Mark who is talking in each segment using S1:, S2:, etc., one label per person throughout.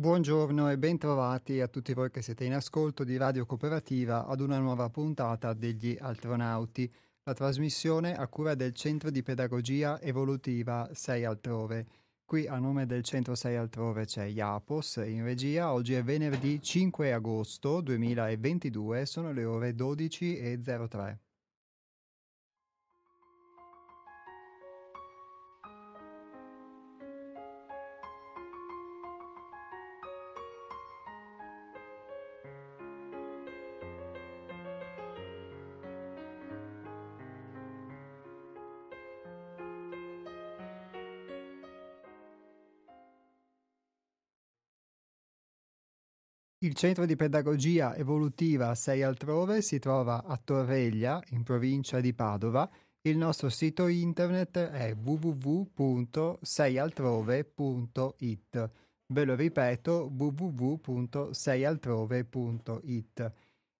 S1: Buongiorno e bentrovati a tutti voi che siete in ascolto di Radio Cooperativa ad una nuova puntata degli Altronauti, la trasmissione a cura del Centro di Pedagogia Evolutiva 6 Altrove. Qui a nome del Centro 6 Altrove c'è Iapos in regia. Oggi è venerdì 5 agosto 2022, sono le ore 12.03. centro di pedagogia evolutiva 6 altrove si trova a Torreglia, in provincia di Padova. Il nostro sito internet è www.seialtrove.it. Ve lo ripeto, www.seialtrove.it.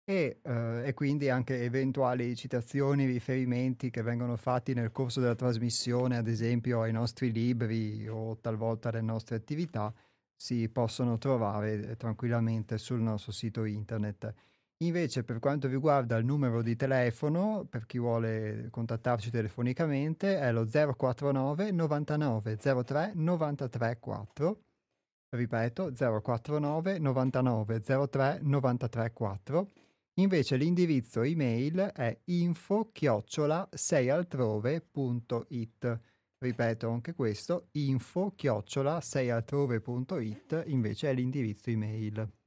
S1: E, eh, e quindi anche eventuali citazioni, riferimenti che vengono fatti nel corso della trasmissione, ad esempio ai nostri libri o talvolta alle nostre attività, si possono trovare eh, tranquillamente sul nostro sito internet. Invece per quanto riguarda il numero di telefono, per chi vuole contattarci telefonicamente, è lo 049 99 03 93 4. Ripeto, 049 99 03 93 4. Invece l'indirizzo email è info chiocciola seialtrove.it. Ripeto anche questo, info chiocciola seialtrove.it invece è l'indirizzo email.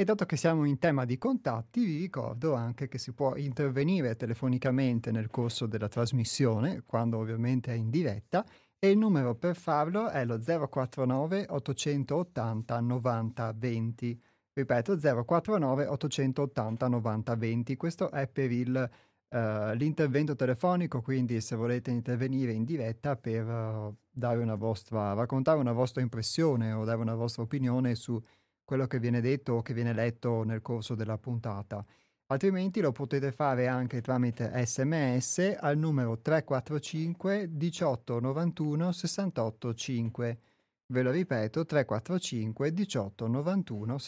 S1: E dato che siamo in tema di contatti, vi ricordo anche che si può intervenire telefonicamente nel corso della trasmissione, quando ovviamente è in diretta, e il numero per farlo è lo 049 880 90 20. Ripeto, 049 880 90 20. Questo è per il, uh, l'intervento telefonico, quindi se volete intervenire in diretta per uh, una vostra, raccontare una vostra impressione o dare una vostra opinione su quello che viene detto o che viene letto nel corso della puntata. Altrimenti lo potete fare anche tramite sms al numero 345 18 91 68 5. Ve lo ripeto 345 18 91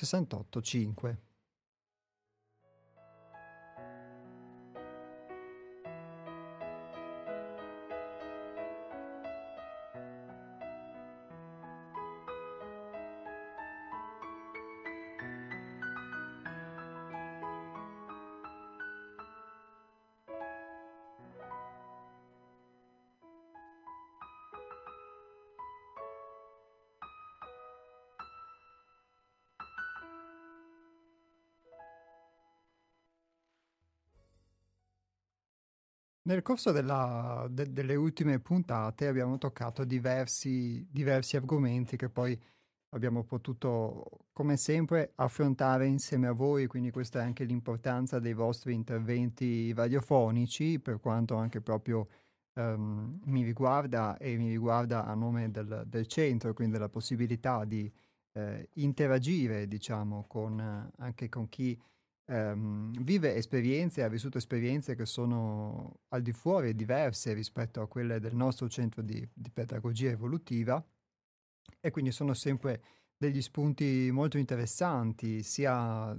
S1: Nel corso della, de, delle ultime puntate abbiamo toccato diversi, diversi argomenti che poi abbiamo potuto, come sempre, affrontare insieme a voi, quindi questa è anche l'importanza dei vostri interventi radiofonici, per quanto anche proprio um, mi riguarda e mi riguarda a nome del, del centro, quindi la possibilità di eh, interagire, diciamo, con, anche con chi ehm, vive esperienze, ha vissuto esperienze che sono al di fuori diverse rispetto a quelle del nostro centro di, di pedagogia evolutiva e quindi sono sempre degli spunti molto interessanti sia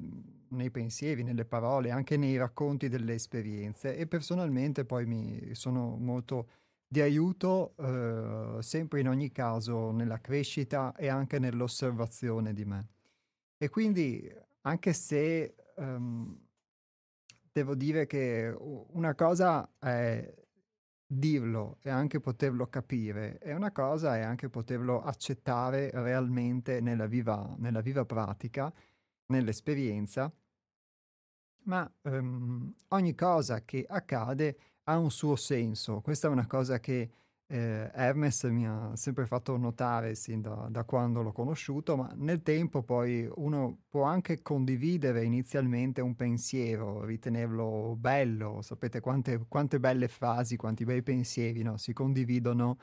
S1: nei pensieri, nelle parole, anche nei racconti delle esperienze e personalmente poi mi sono molto di aiuto eh, sempre in ogni caso nella crescita e anche nell'osservazione di me. E quindi anche se um, devo dire che una cosa è dirlo e anche poterlo capire, e una cosa è anche poterlo accettare realmente nella viva, nella viva pratica, nell'esperienza, ma um, ogni cosa che accade ha un suo senso. Questa è una cosa che eh, Hermes mi ha sempre fatto notare sin da, da, quando l'ho conosciuto, ma nel tempo poi uno può anche condividere inizialmente un pensiero, ritenerlo bello, sapete quante, quante belle frasi, quanti bei pensieri no? si condividono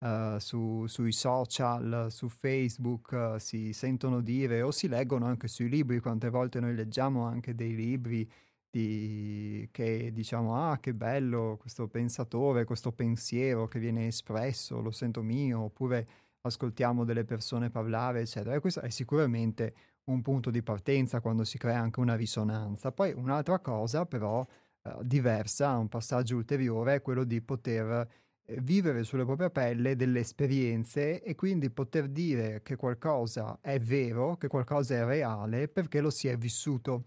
S1: uh, su, sui social, su Facebook, uh, si sentono dire o si leggono anche sui libri, quante volte noi leggiamo anche dei libri di, che diciamo, ah che bello questo pensatore, questo pensiero che viene espresso, lo sento mio, oppure ascoltiamo delle persone parlare, eccetera. E questo è sicuramente un punto di partenza quando si crea anche una risonanza. Poi un'altra cosa però eh, diversa, un passaggio ulteriore, è quello di poter eh, vivere sulla propria pelle delle esperienze e quindi poter dire che qualcosa è vero, che qualcosa è reale perché lo si è vissuto.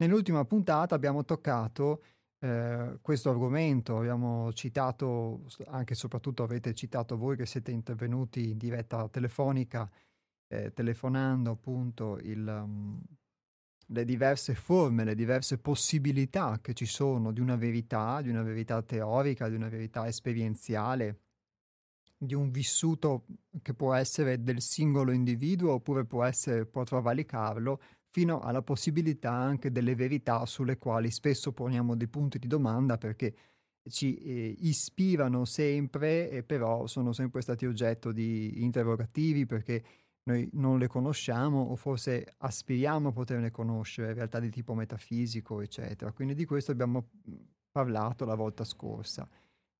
S1: Nell'ultima puntata abbiamo toccato eh, questo argomento, abbiamo citato, anche e soprattutto avete citato voi che siete intervenuti in diretta telefonica, eh, telefonando appunto il, um, le diverse forme, le diverse possibilità che ci sono di una verità, di una verità teorica, di una verità esperienziale, di un vissuto che può essere del singolo individuo oppure può, essere, può travalicarlo fino alla possibilità anche delle verità sulle quali spesso poniamo dei punti di domanda perché ci eh, ispirano sempre e però sono sempre stati oggetto di interrogativi perché noi non le conosciamo o forse aspiriamo a poterne conoscere, realtà di tipo metafisico, eccetera. Quindi di questo abbiamo parlato la volta scorsa.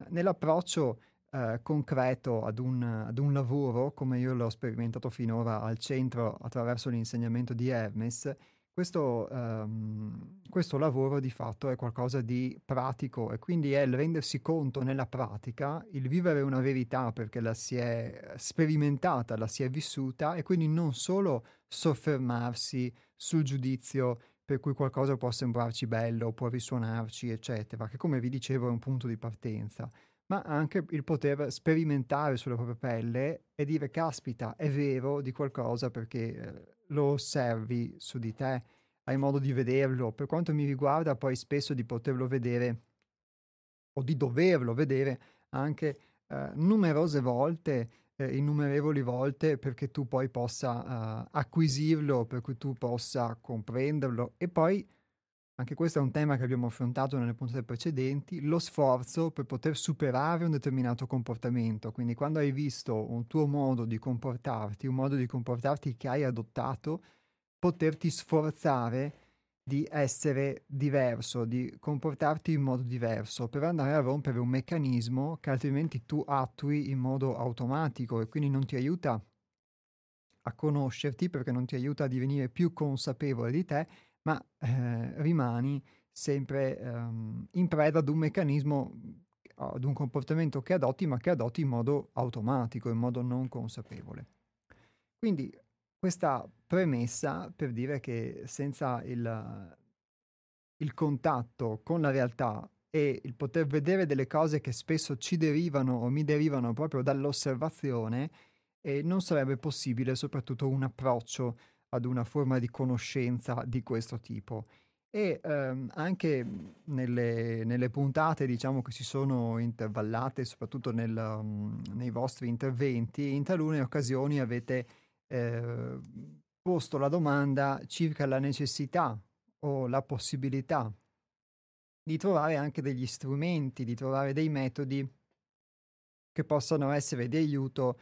S1: Nell'approccio eh, concreto ad un, ad un, lavoro, come io l'ho sperimentato finora al centro attraverso l'insegnamento di Hermes, questo, um, questo, lavoro di fatto è qualcosa di pratico e quindi è il rendersi conto nella pratica, il vivere una verità perché la si è sperimentata, la si è vissuta e quindi non solo soffermarsi sul giudizio per cui qualcosa può sembrarci bello, può risuonarci, eccetera, che come vi dicevo è un punto di partenza, ma anche il poter sperimentare sulla propria pelle e dire caspita, è vero di qualcosa perché eh, lo osservi su di te, hai modo di vederlo. Per quanto mi riguarda, poi spesso di poterlo vedere o di doverlo vedere anche eh, numerose volte, eh, innumerevoli volte, perché tu poi possa eh, acquisirlo, per cui tu possa comprenderlo e poi anche questo è un tema che abbiamo affrontato nelle puntate precedenti, lo sforzo per poter superare un determinato comportamento. Quindi quando hai visto un tuo modo di comportarti, un modo di comportarti che hai adottato, poterti sforzare di essere diverso, di comportarti in modo diverso, per andare a rompere un meccanismo che altrimenti tu attui in modo automatico e quindi non ti aiuta a conoscerti perché non ti aiuta a divenire più consapevole di te ma eh, rimani sempre ehm, in preda ad un meccanismo, ad un comportamento che adotti, ma che adotti in modo automatico, in modo non consapevole. Quindi questa premessa per dire che senza il, il contatto con la realtà e il poter vedere delle cose che spesso ci derivano o mi derivano proprio dall'osservazione, eh, non sarebbe possibile soprattutto un approccio ad una forma di conoscenza di questo tipo. E ehm, anche nelle, nelle, puntate, diciamo, che si sono intervallate, soprattutto nel, um, nei vostri interventi, in talune occasioni avete eh, posto la domanda circa la necessità o la possibilità di trovare anche degli strumenti, di trovare dei metodi che possano essere di aiuto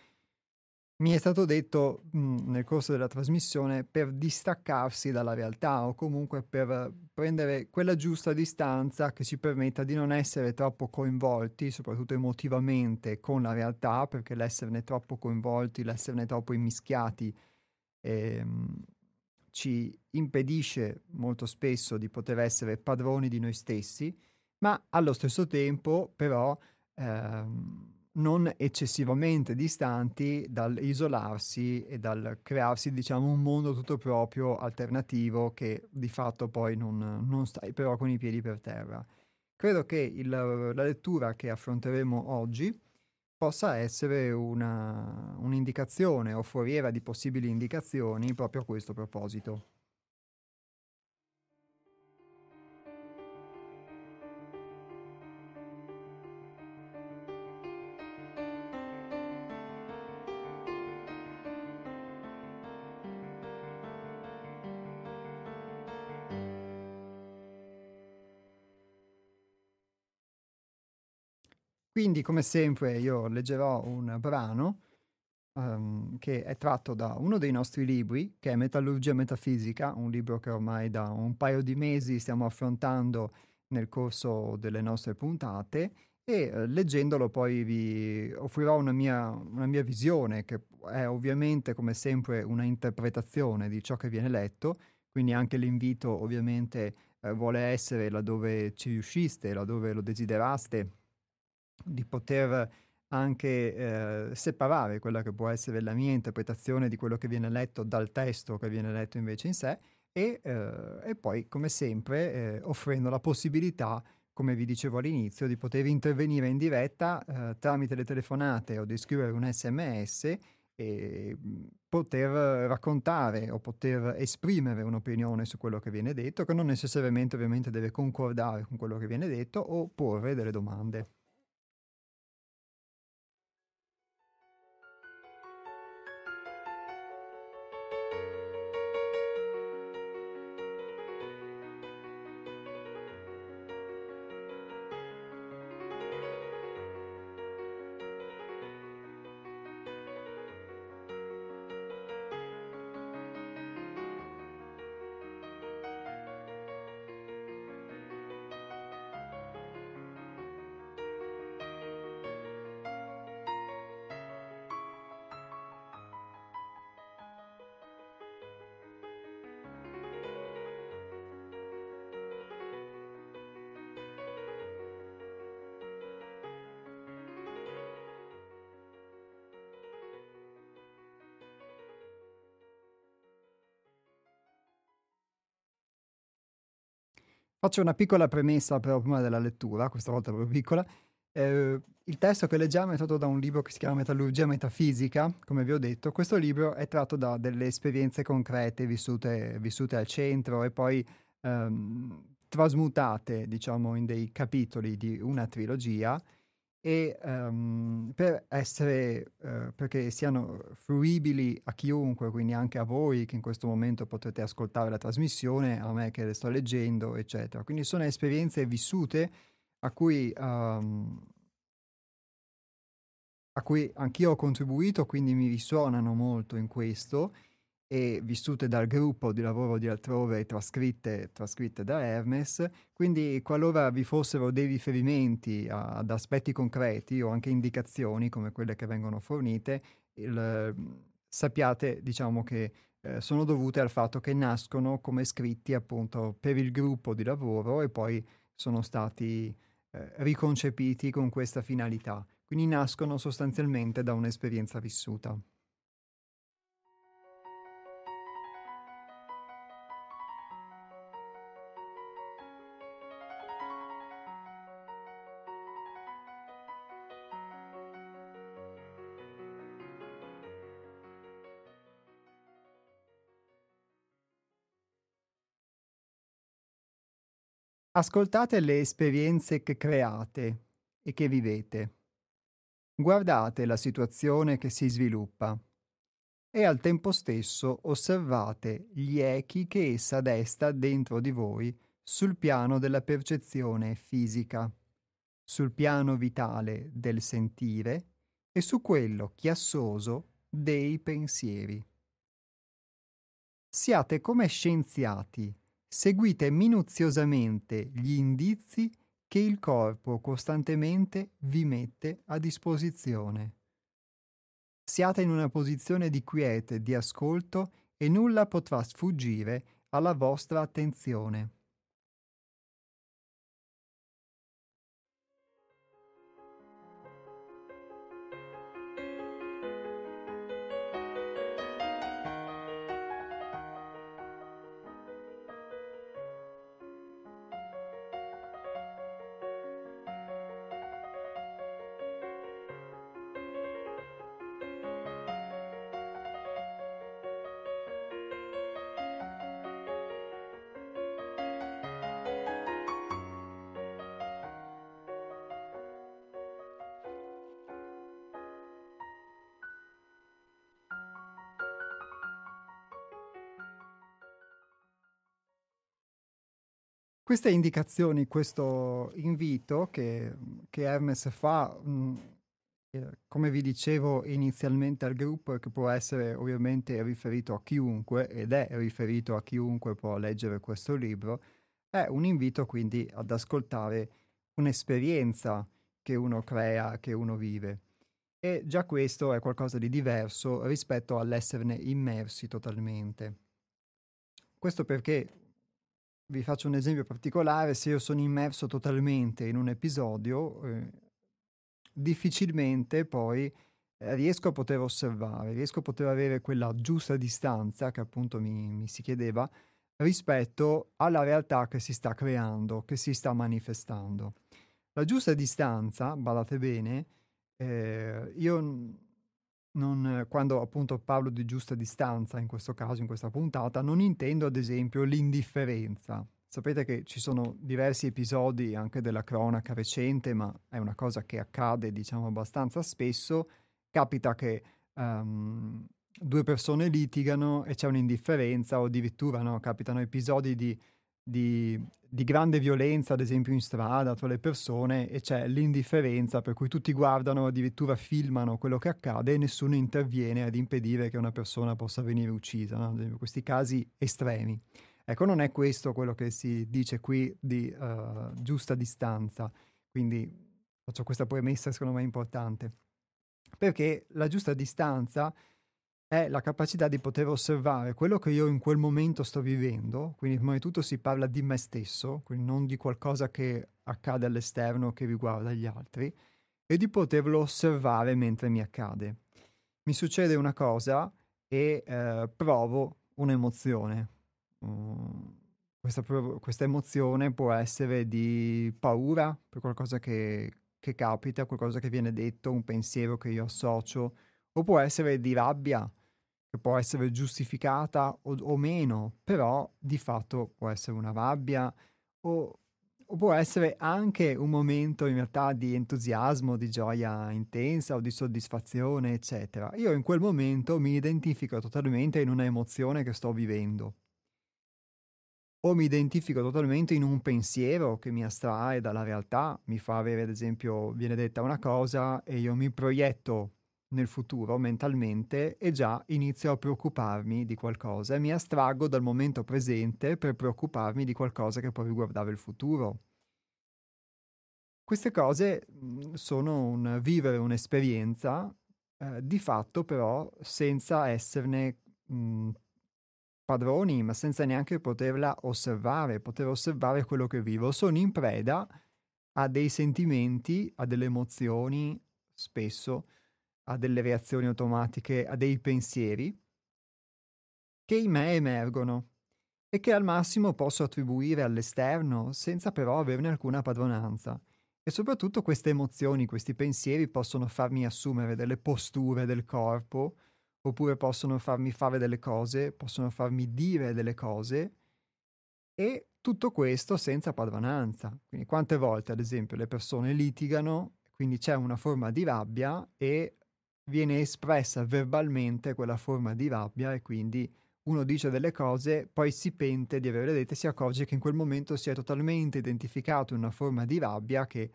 S1: mi è stato detto mh, mhmm, nel corso della trasmissione per distaccarsi dalla realtà o comunque per prendere quella giusta distanza che ci permetta di non essere troppo coinvolti, soprattutto emotivamente, con la realtà, perché l'esserne troppo coinvolti, l'esserne troppo immischiati ehm, ci impedisce molto spesso di poter essere padroni di noi stessi, ma allo stesso tempo però... Ehm, non eccessivamente distanti dall'isolarsi e dal crearsi, diciamo, un mondo tutto proprio alternativo che di fatto poi non, non stai però con i piedi per terra. Credo che il, la lettura che affronteremo oggi possa essere una, un'indicazione o foriera di possibili indicazioni proprio a questo proposito. Quindi, come sempre, io leggerò un brano um, che è tratto da uno dei nostri libri, che è Metallurgia Metafisica, un libro che ormai da un paio di mesi stiamo affrontando nel corso delle nostre puntate e eh, leggendolo poi vi offrirò una mia, una mia visione che è ovviamente come sempre una interpretazione di ciò che viene letto, quindi anche l'invito ovviamente eh, vuole essere laddove ci riusciste, laddove lo desideraste, di poter anche eh, separare quella che può essere la mia interpretazione di quello che viene letto dal testo che viene letto invece in sé e, eh, e poi come sempre eh, offrendo la possibilità come vi dicevo all'inizio di poter intervenire in diretta eh, tramite le telefonate o di scrivere un sms e poter raccontare o poter esprimere un'opinione su quello che viene detto che non necessariamente ovviamente deve concordare con quello che viene detto o porre delle domande. Faccio una piccola premessa però prima della lettura, questa volta proprio piccola. Eh, il testo che leggiamo è tratto da un libro che si chiama Metallurgia Metafisica, come vi ho detto. Questo libro è tratto da delle esperienze concrete vissute, vissute al centro e poi ehm, trasmutate, diciamo, in dei capitoli di una trilogia e um, per essere, uh, perché siano fruibili a chiunque, quindi anche a voi che in questo momento potete ascoltare la trasmissione, a me che le sto leggendo, eccetera. Quindi sono esperienze vissute a cui, um, a cui anch'io ho contribuito, quindi mi risuonano molto in questo e vissute dal gruppo di lavoro di altrove trascritte, trascritte da Hermes, quindi qualora vi fossero dei riferimenti a, ad aspetti concreti o anche indicazioni come quelle che vengono fornite, il, sappiate diciamo che eh, sono dovute al fatto che nascono come scritti appunto per il gruppo di lavoro e poi sono stati eh, riconcepiti con questa finalità. Quindi nascono sostanzialmente da un'esperienza vissuta. Ascoltate le esperienze che create e che vivete. Guardate la situazione che si sviluppa e al tempo stesso osservate gli echi che essa desta dentro di voi sul piano della percezione fisica, sul piano vitale del sentire e su quello chiassoso dei pensieri. Siate come scienziati seguite minuziosamente gli indizi che il corpo costantemente vi mette a disposizione. Siate in una posizione di quiete, di ascolto e nulla potrà sfuggire alla vostra attenzione. Queste indicazioni, questo invito che, che Hermes fa, mh, mm, eh, come vi dicevo inizialmente al gruppo, che può essere ovviamente riferito a chiunque, ed è riferito a chiunque può leggere questo libro, è un invito quindi ad ascoltare un'esperienza che uno crea, che uno vive. E già questo è qualcosa di diverso rispetto all'esserne immersi totalmente. Questo perché vi faccio un esempio particolare, se io sono immerso totalmente in un episodio, eh, difficilmente poi eh, riesco a poter osservare, riesco a poter avere quella giusta distanza che appunto mi, mi si chiedeva rispetto alla realtà che si sta creando, che si sta manifestando. La giusta distanza, badate bene, eh, io non, quando appunto parlo di giusta distanza, in questo caso, in questa puntata, non intendo ad esempio l'indifferenza. Sapete che ci sono diversi episodi anche della cronaca recente, ma è una cosa che accade, diciamo, abbastanza spesso. Capita che um, due persone litigano e c'è un'indifferenza o addirittura no, capitano episodi di, di di grande violenza, ad esempio in strada, tra le persone e c'è l'indifferenza per cui tutti guardano, addirittura filmano quello che accade e nessuno interviene ad impedire che una persona possa venire uccisa, no? questi casi estremi. Ecco, non è questo quello che si dice qui di uh, giusta distanza, quindi faccio questa premessa secondo me importante, perché la giusta distanza è la capacità di poter osservare quello che io in quel momento sto vivendo, quindi prima di tutto si parla di me stesso, quindi non di qualcosa che accade all'esterno che riguarda gli altri, e di poterlo osservare mentre mi accade. Mi succede una cosa e eh, provo un'emozione. Uh, questa, questa, emozione può essere di paura per qualcosa che, che capita, qualcosa che viene detto, un pensiero che io associo, o può essere di rabbia che può essere giustificata o, o, meno, però di fatto può essere una rabbia o, o, può essere anche un momento in realtà di entusiasmo, di gioia intensa o di soddisfazione, eccetera. Io in quel momento mi identifico totalmente in una emozione che sto vivendo. O mi identifico totalmente in un pensiero che mi astrae dalla realtà, mi fa avere, ad esempio, viene detta una cosa e io mi proietto nel futuro mentalmente e già inizio a preoccuparmi di qualcosa e mi astraggo dal momento presente per preoccuparmi di qualcosa che può riguardare il futuro. Queste cose mhmm, sono un vivere un'esperienza, eh, di fatto però senza esserne mh, mhmm, padroni, ma senza neanche poterla osservare, poter osservare quello che vivo. Sono in preda a dei sentimenti, a delle emozioni, spesso, a delle reazioni automatiche, a dei pensieri che in me emergono e che al massimo posso attribuire all'esterno senza però averne alcuna padronanza. E soprattutto queste emozioni, questi pensieri possono farmi assumere delle posture del corpo, oppure possono farmi fare delle cose, possono farmi dire delle cose, e tutto questo senza padronanza. Quindi quante volte, ad esempio, le persone litigano, quindi c'è una forma di rabbia e viene espressa verbalmente quella forma di rabbia e quindi uno dice delle cose, poi si pente di averle dette, si accorge che in quel momento si è totalmente identificato in una forma di rabbia che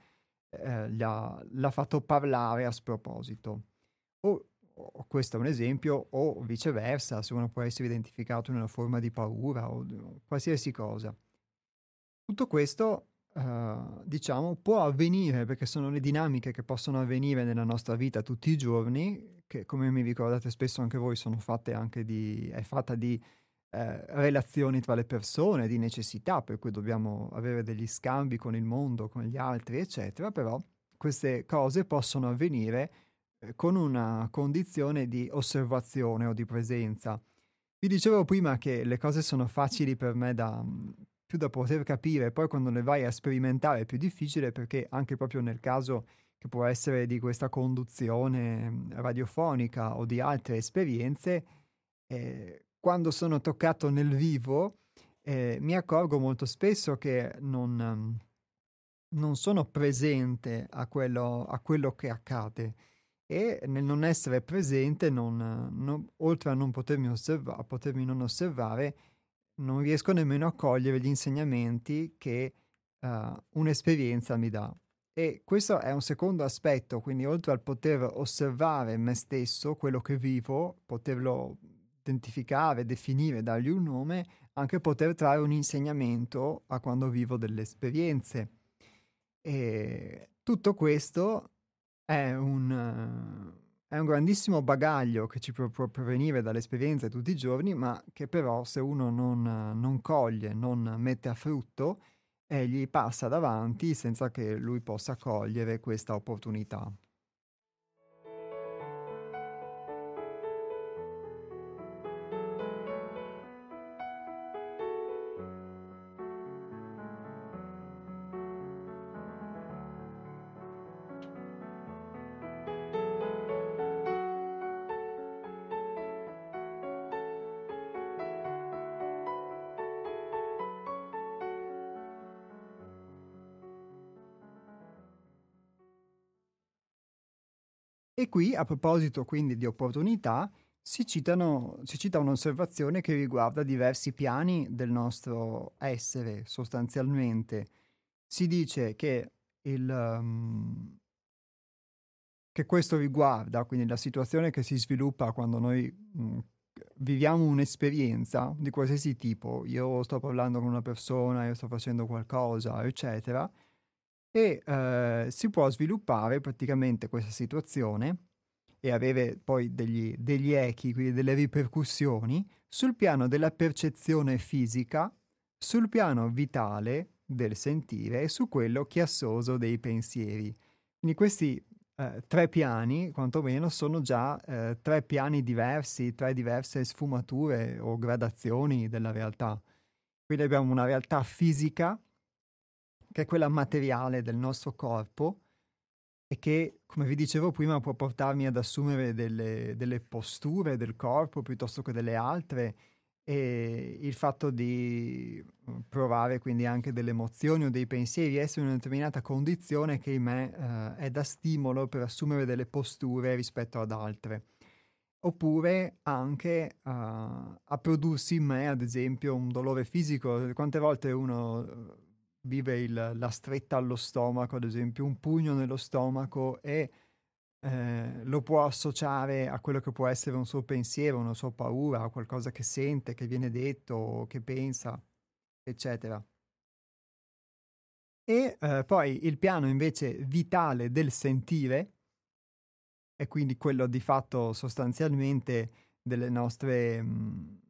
S1: eh, l'ha, l'ha, fatto parlare a sproposito. O, o, questo è un esempio, o viceversa, se uno può essere identificato in una forma di paura o, o qualsiasi cosa. Tutto questo uh, diciamo, può avvenire, perché sono le dinamiche che possono avvenire nella nostra vita tutti i giorni, che come mi ricordate spesso anche voi sono fatte anche di, è fatta di eh, relazioni tra le persone, di necessità, per cui dobbiamo avere degli scambi con il mondo, con gli altri, eccetera, però queste cose possono avvenire eh, con una condizione di osservazione o di presenza. Vi dicevo prima che le cose sono facili per me da, più da poter capire, poi quando le vai a sperimentare è più difficile perché anche proprio nel caso che può essere di questa conduzione mm, radiofonica o di altre esperienze, eh, quando sono toccato nel vivo eh, mi accorgo molto spesso che non, um, non sono presente a quello, a quello, che accade. E nel non essere presente, non, non, oltre a non potermi, osserva- a potermi non osservare, non riesco nemmeno a cogliere gli insegnamenti che uh, un'esperienza mi dà. E questo è un secondo aspetto, quindi oltre al poter osservare me stesso, quello che vivo, poterlo identificare, definire, dargli un nome, anche poter trarre un insegnamento a quando vivo delle esperienze. E tutto questo è un, è un grandissimo bagaglio che ci può, può provenire dalle esperienze tutti i giorni, ma che però se uno non, non coglie, non mette a frutto, e gli passa davanti senza che lui possa cogliere questa opportunità. Qui, a proposito quindi di opportunità, si, citano, si cita un'osservazione che riguarda diversi piani del nostro essere, sostanzialmente. Si dice che, il, um, che questo riguarda, quindi la situazione che si sviluppa quando noi um, viviamo un'esperienza di qualsiasi tipo, io sto parlando con una persona, io sto facendo qualcosa, eccetera, e eh, si può sviluppare praticamente questa situazione e avere poi degli, degli echi, quindi delle ripercussioni sul piano della percezione fisica, sul piano vitale del sentire e su quello chiassoso dei pensieri. Quindi questi eh, tre piani, quantomeno, sono già eh, tre piani diversi, tre diverse sfumature o gradazioni della realtà. Quindi abbiamo una realtà fisica che è quella materiale del nostro corpo e che, come vi dicevo prima, può portarmi ad assumere delle, delle posture del corpo piuttosto che delle altre e il fatto di mm, provare quindi anche delle emozioni o dei pensieri, essere in una determinata condizione che in me eh, è da stimolo per assumere delle posture rispetto ad altre. Oppure anche uh, a prodursi in me, ad esempio, un dolore fisico. Quante volte uno vive il, la stretta allo stomaco, ad esempio, un pugno nello stomaco e eh, lo può associare a quello che può essere un suo pensiero, una sua paura, qualcosa che sente, che viene detto, che pensa, eccetera. E eh, poi il piano invece vitale del sentire, e quindi quello di fatto sostanzialmente delle nostre... Mh,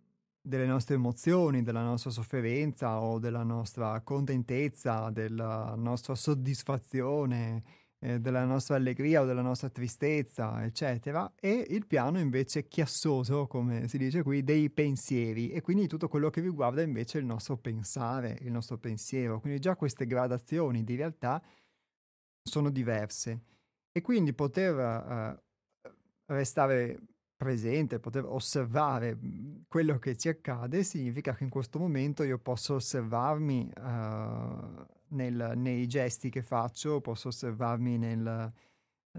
S1: delle nostre emozioni, della nostra sofferenza o della nostra contentezza, della nostra soddisfazione, eh, della nostra allegria o della nostra tristezza, eccetera, e il piano invece chiassoso, come si dice qui, dei pensieri. E quindi tutto quello che riguarda invece il nostro pensare, il nostro pensiero. Quindi già queste gradazioni di realtà sono diverse. E quindi poter uh, restare presente, poter osservare mhmm, quello che ci accade, significa che in questo momento io posso osservarmi uh, nel, nei gesti che faccio, posso osservarmi nel,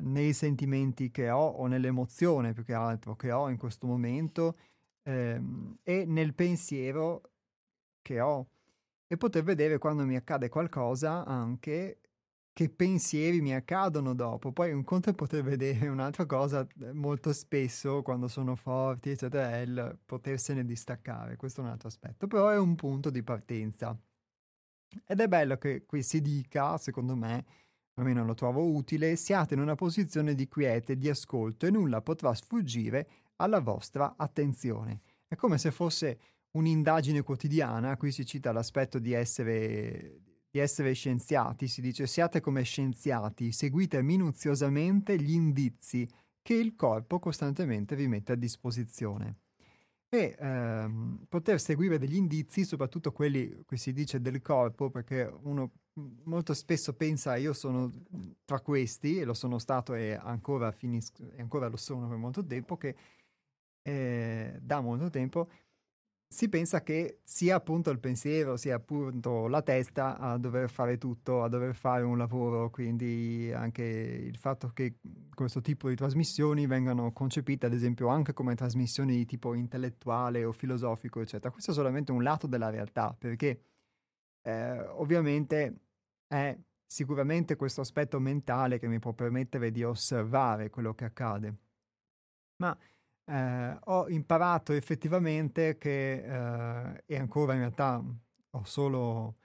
S1: nei sentimenti che ho o nell'emozione più che altro che ho in questo momento ehm, e nel pensiero che ho. E poter vedere quando mi accade qualcosa anche che pensieri mi accadono dopo. Poi un conto è poter vedere un'altra cosa eh, molto spesso quando sono forti, eccetera, è il potersene distaccare. Questo è un altro aspetto, però è un punto di partenza. Ed è bello che qui si dica, secondo me, almeno lo trovo utile, siate in una posizione di quiete, di ascolto e nulla potrà sfuggire alla vostra attenzione. È come se fosse un'indagine quotidiana, qui si cita l'aspetto di essere di essere scienziati, si dice siate come scienziati, seguite minuziosamente gli indizi che il corpo costantemente vi mette a disposizione. E ehm, poter seguire degli indizi, soprattutto quelli che si dice del corpo, perché uno molto spesso pensa io sono tra questi, e lo sono stato e ancora, finis- e ancora lo sono per molto tempo, che eh, da molto tempo, si pensa che sia appunto il pensiero, sia appunto la testa a dover fare tutto, a dover fare un lavoro, quindi anche il fatto che questo tipo di trasmissioni vengano concepite ad esempio anche come trasmissioni di tipo intellettuale o filosofico, eccetera. Questo è solamente un lato della realtà, perché eh, ovviamente è sicuramente questo aspetto mentale che mi può permettere di osservare quello che accade. Ma eh, ho imparato effettivamente che, eh, e ancora in realtà ho solo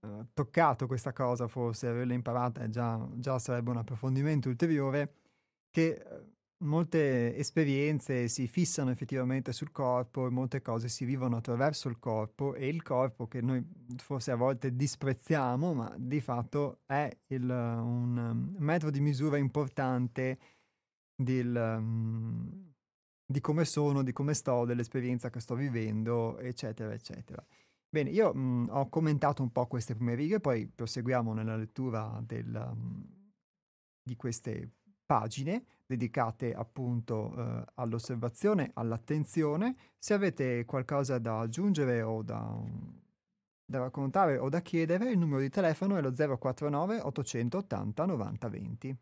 S1: eh, toccato questa cosa, forse averla imparata già, già sarebbe un approfondimento ulteriore, che eh, molte esperienze si fissano effettivamente sul corpo e molte cose si vivono attraverso il corpo e il corpo che noi forse a volte disprezziamo, ma di fatto è il, un metro di misura importante del, um, di come sono, di come sto, dell'esperienza che sto vivendo, eccetera, eccetera. Bene, io mh, ho commentato un po' queste prime righe, poi proseguiamo nella lettura del, um, di queste pagine dedicate appunto eh, all'osservazione, all'attenzione. Se avete qualcosa da aggiungere o da, da raccontare o da chiedere, il numero di telefono è lo 049 880 90 20.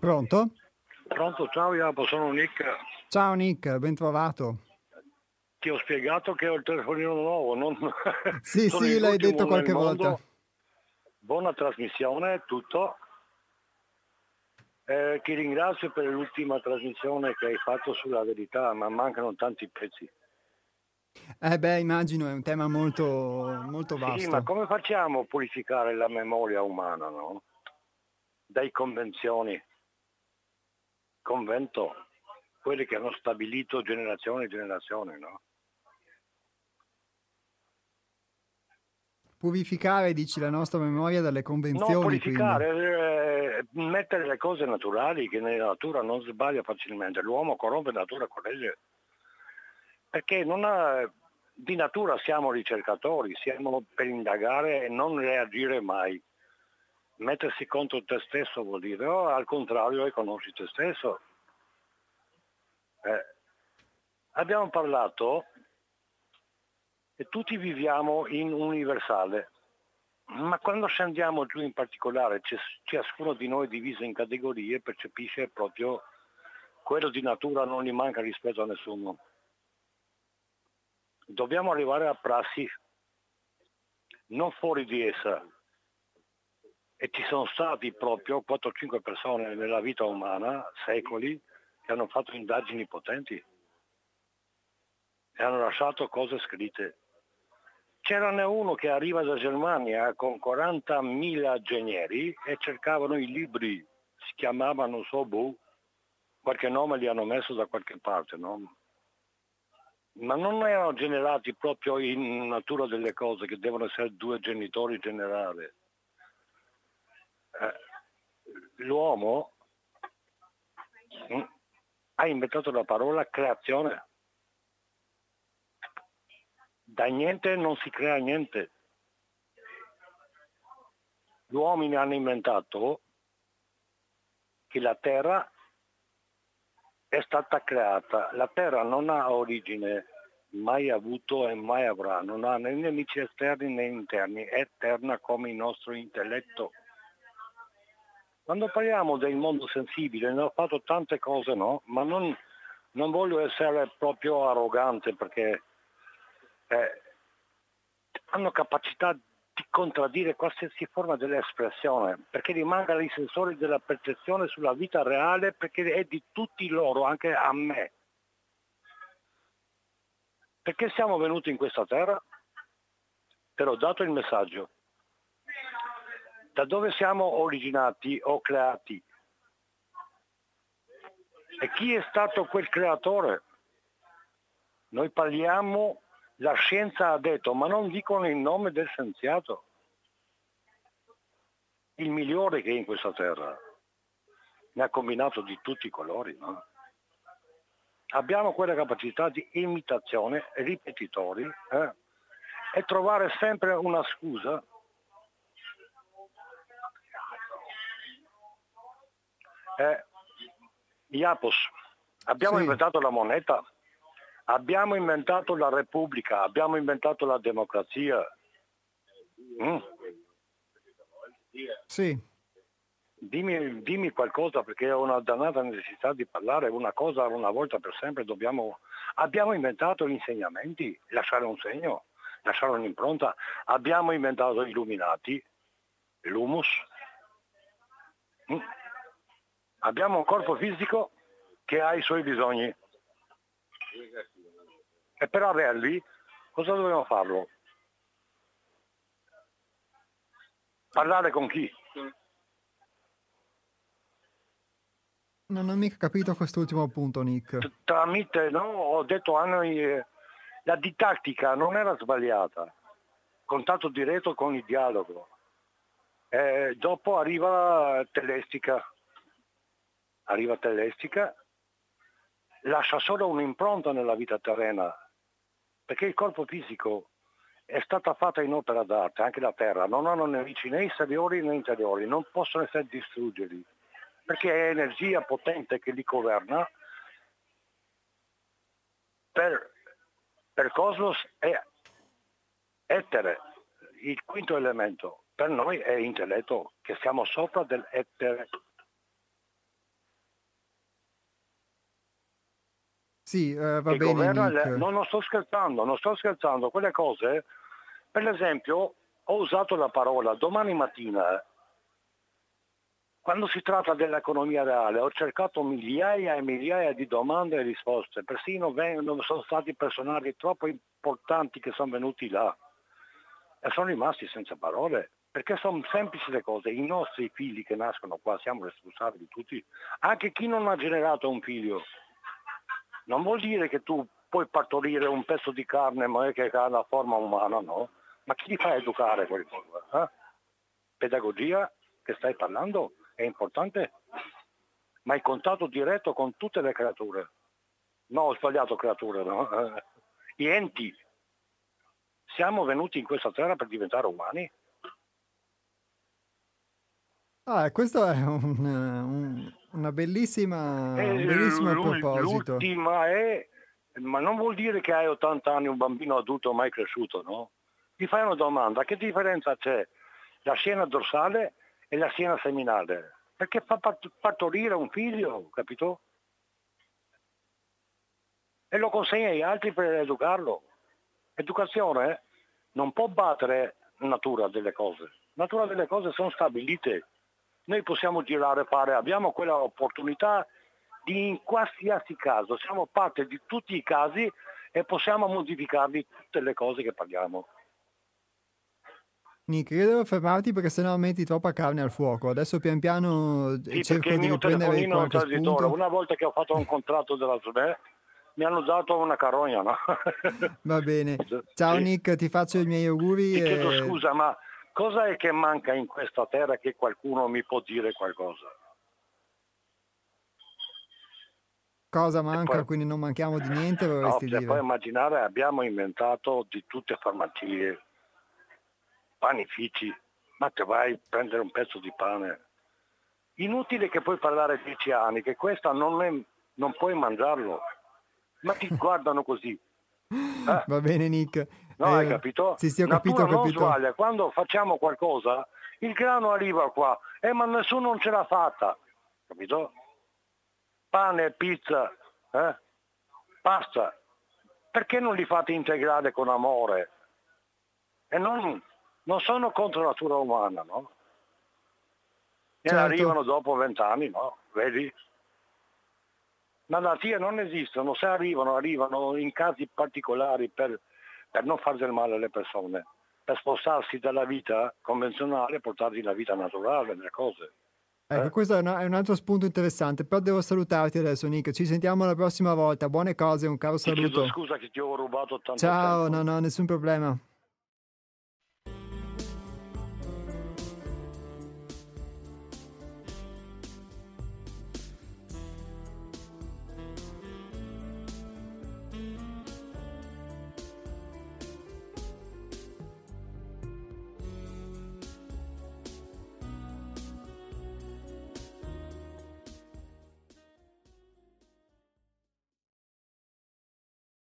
S1: Pronto?
S2: Pronto, ciao Iapo, sono Nick.
S1: Ciao Nick, ben trovato.
S2: Ti ho spiegato che ho il telefonino nuovo, non...
S1: Sì, sì, l'hai detto qualche volta.
S2: Buona trasmissione, tutto. Eh, ti ringrazio per l'ultima trasmissione che hai fatto sulla verità, ma mancano tanti pezzi.
S1: Eh beh, immagino, è un tema molto, molto vasto.
S2: Sì, ma come facciamo a purificare la memoria umana, no? Dai convenzioni convento, quelli che hanno stabilito generazione e generazione, no?
S1: Purificare, dici, la nostra memoria dalle convenzioni. No,
S2: purificare, eh, mettere le cose naturali che nella natura non sbaglia facilmente. L'uomo corrompe la natura corregge. Perché ha, di natura siamo ricercatori, siamo per indagare e non reagire mai mettersi contro te stesso vuol dire o oh, al contrario riconosci te stesso. Eh, abbiamo parlato e tutti viviamo in universale, ma quando scendiamo giù in particolare ciascuno di noi diviso in categorie percepisce proprio quello di natura non gli manca rispetto a nessuno. Dobbiamo arrivare a prassi non fuori di essa, e ci sono stati proprio 4-5 persone nella vita umana, secoli, che hanno fatto indagini potenti e hanno lasciato cose scritte. C'era uno che arriva da Germania con 40.000 ingegneri e cercavano i libri, si chiamavano Sobu, qualche nome li hanno messo da qualche parte, no? ma non erano generati proprio in natura delle cose che devono essere due genitori generali l'uomo mm, ha inventato la parola creazione. Da niente non si crea niente. gli uomini hanno inventato che la Terra è stata creata. La Terra non ha origine, mai avuto e mai avrà, non ha né nemici esterni né interni, è eterna come il nostro intelletto. Quando parliamo del mondo sensibile, ne ho fatto tante cose, no? Ma non, non voglio essere proprio arrogante perché eh, hanno capacità di contraddire qualsiasi forma dell'espressione, perché rimangano i sensori della percezione sulla vita reale, perché è di tutti loro, anche a me. Perché siamo venuti in questa terra? Te l'ho dato il messaggio. Da dove siamo originati o creati? E chi è stato quel creatore? Noi parliamo la scienza ha detto, ma non dicono il nome del scienziato, il migliore che è in questa terra. Ne ha combinato di tutti i colori. No? Abbiamo quella capacità di imitazione, ripetitori, eh? e trovare sempre una scusa eh, Iapos, abbiamo sì. inventato la moneta, Abbiamo inventato la Repubblica, abbiamo inventato la democrazia.
S1: Mm. Sì.
S2: Dimmi, dimmi, qualcosa perché ho una dannata necessità di parlare, una cosa una volta per sempre dobbiamo... Abbiamo inventato gli insegnamenti, lasciare un segno, lasciare un'impronta. Abbiamo inventato gli illuminati, l'humus. Mm. Abbiamo un corpo fisico che ha i suoi bisogni. E per averli cosa dobbiamo farlo? Parlare con chi?
S1: Non ho mica capito quest'ultimo punto, Nick.
S2: Tramite, no, ho detto a noi, eh, la didattica non era sbagliata, contatto diretto con il dialogo. Eh, dopo arriva Telestica, arriva Telestica, lascia solo un'impronta nella vita terrena, perché il corpo fisico è stata fatta in opera d'arte, anche la terra, non hanno nemici né esteriori né interiori, non possono essere distruggibili, perché è energia potente che li governa. Per, per Cosmos è etere, il quinto elemento, per noi è intelletto, che siamo sopra dell'etere
S1: Sì, eh, va bene.
S2: Le... No, non sto scherzando, non sto scherzando. Quelle cose, per esempio, ho usato la parola domani mattina, quando si tratta dell'economia reale, ho cercato migliaia e migliaia di domande e risposte, persino vengono, sono stati personaggi troppo importanti che sono venuti là e sono rimasti senza parole perché sono semplici le cose, i nostri figli che nascono qua siamo responsabili tutti, anche chi non ha generato un figlio non vuol dire che tu puoi partorire un pezzo di carne ma che ha la forma umana, no? Ma chi ti fa educare quel? Eh? Pedagogia che stai parlando è importante, ma il contatto diretto con tutte le creature. No, ho sbagliato creature, no? Eh, gli enti. Siamo venuti in questa terra per diventare umani.
S1: Ah, questo è un, un, una bellissima, un bellissimo proposito.
S2: L'ultima è, ma non vuol dire che hai 80 anni un bambino adulto mai cresciuto, no? Ti fai una domanda, che differenza c'è la sciena dorsale e la sciena seminale? Perché fa partorire un figlio, capito? E lo consegna agli altri per educarlo. Educazione eh, non può battere natura delle cose. Natura delle cose sono stabilite noi possiamo girare, fare, abbiamo quella opportunità di in qualsiasi caso, siamo parte di tutti i casi e possiamo modificarli tutte le cose che parliamo.
S1: Nick, io devo fermarti perché sennò metti troppa carne al fuoco. Adesso pian piano sì, cerco di riprendere qualche spunto.
S2: Una volta che ho fatto un contratto della SBE mi hanno dato una carogna, no?
S1: Va bene. Ciao sì. Nick, ti faccio i miei auguri.
S2: Ti e... chiedo scusa, ma Cosa è che manca in questa terra che qualcuno mi può dire qualcosa?
S1: Cosa manca? Poi, quindi non manchiamo di niente, no, dire?
S2: Puoi immaginare, abbiamo inventato di tutte farmacie, panifici, ma te vai a prendere un pezzo di pane. Inutile che puoi parlare dieci anni, che questa non, è, non puoi mangiarlo, ma ti guardano così.
S1: Eh? Va bene Nick.
S2: No, eh, hai capito?
S1: Sì, sì, ho capito, ho
S2: non
S1: capito.
S2: sbaglia, quando facciamo qualcosa, il grano arriva qua, eh, ma nessuno non ce l'ha fatta, capito? Pane, pizza, eh? pasta, perché non li fate integrare con amore? E non, non sono contro la natura umana, no? E certo. arrivano dopo vent'anni, no? Vedi? Malattie non esistono, se arrivano, arrivano in casi particolari per, per non far del male alle persone, per spostarsi dalla vita convenzionale e portarsi la vita naturale, le cose.
S1: Ecco, eh? questo è, una, è, un altro spunto interessante, però devo salutarti adesso Nick, ci sentiamo la prossima volta, buone cose, un caro saluto.
S2: Scusa che ti ho rubato tanto
S1: Ciao,
S2: tempo.
S1: no, no, nessun problema.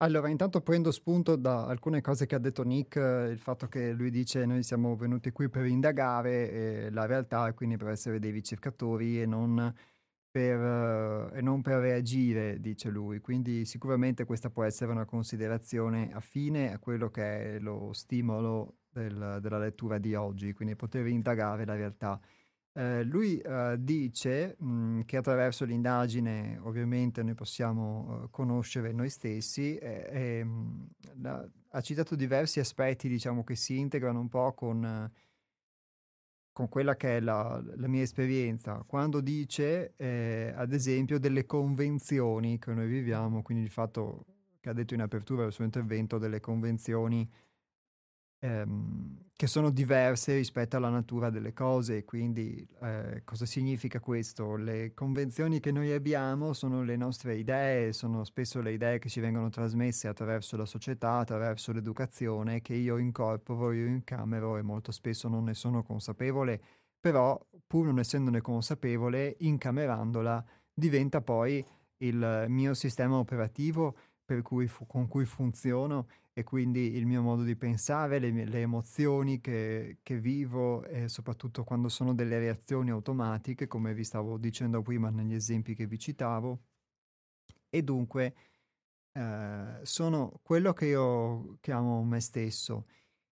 S1: Allora, intanto prendo spunto da alcune cose che ha detto Nick, il fatto che lui dice noi siamo venuti qui per indagare eh, la realtà e quindi per essere dei ricercatori e non per, e non per reagire, dice lui. Quindi sicuramente questa può essere una considerazione affine a quello che è lo stimolo del, della lettura di oggi, quindi poter indagare la realtà. Eh, lui eh, dice mh, mhmm, che attraverso l'indagine ovviamente noi possiamo uh, conoscere noi stessi e, mh, mhmm, la, ha citato diversi aspetti diciamo che si integrano un po' con, con quella che è la, la, mia esperienza. Quando dice eh, ad esempio delle convenzioni che noi viviamo quindi il fatto che ha detto in apertura del suo intervento delle convenzioni ehm, che sono diverse rispetto alla natura delle cose. Quindi eh, cosa significa questo? Le convenzioni che noi abbiamo sono le nostre idee, sono spesso le idee che ci vengono trasmesse attraverso la società, attraverso l'educazione, che io incorporo, io incamero e molto spesso non ne sono consapevole, però pur non essendone consapevole, incamerandola diventa poi il mio sistema operativo cui fu- con cui funziono e quindi il mio modo di pensare, le, le emozioni che, che vivo e soprattutto quando sono delle reazioni automatiche, come vi stavo dicendo prima negli esempi che vi citavo. E dunque eh, sono quello che io chiamo me stesso.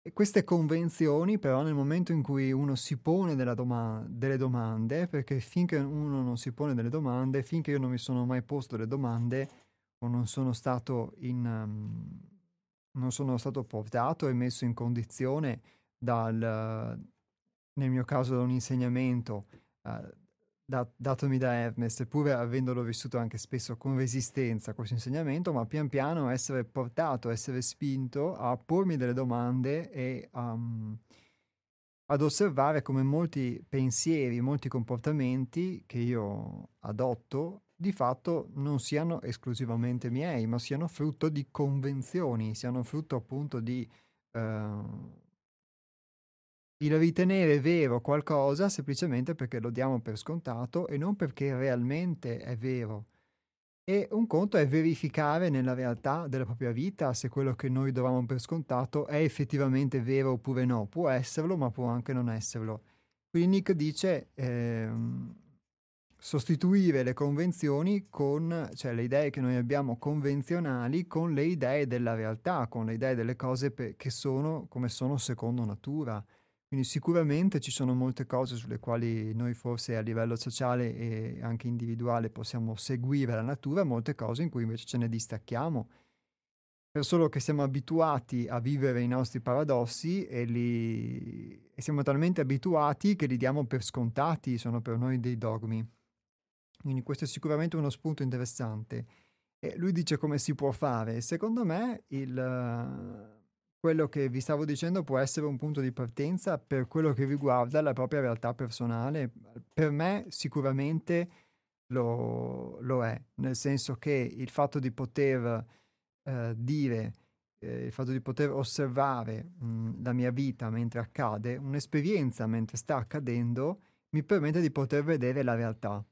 S1: E queste convenzioni, però, nel momento in cui uno si pone doma- delle domande, perché finché uno non si pone delle domande, finché io non mi sono mai posto le domande o non sono stato in, um, non sono stato portato e messo in condizione dal, nel mio caso da un insegnamento uh, dat- datomi da Hermes, pur avendolo vissuto anche spesso con resistenza questo insegnamento, ma pian piano essere portato, essere spinto a pormi delle domande e um, ad osservare come molti pensieri, molti comportamenti che io adotto di fatto non siano esclusivamente miei, ma siano frutto di convenzioni, siano frutto appunto di eh, il ritenere vero qualcosa semplicemente perché lo diamo per scontato e non perché realmente è vero. E un conto è verificare nella realtà della propria vita se quello che noi davamo per scontato è effettivamente vero oppure no. Può esserlo, ma può anche non esserlo. Quindi Nick dice, ehm, sostituire le convenzioni con, cioè le idee che noi abbiamo convenzionali con le idee della realtà, con le idee delle cose pe- che sono come sono secondo natura. Quindi sicuramente ci sono molte cose sulle quali noi forse a livello sociale e anche individuale possiamo seguire la natura, molte cose in cui invece ce ne distacchiamo. Per solo che siamo abituati a vivere i nostri paradossi e, li... e siamo talmente abituati che li diamo per scontati, sono per noi dei dogmi. Quindi questo è sicuramente uno spunto interessante. E lui dice come si può fare. Secondo me il, quello che vi stavo dicendo può essere un punto di partenza per quello che riguarda la propria realtà personale. Per me sicuramente lo, lo è, nel senso che il fatto di poter eh, dire eh, il fatto di poter osservare mh, la mia vita mentre accade, un'esperienza mentre sta accadendo, mi permette di poter vedere la realtà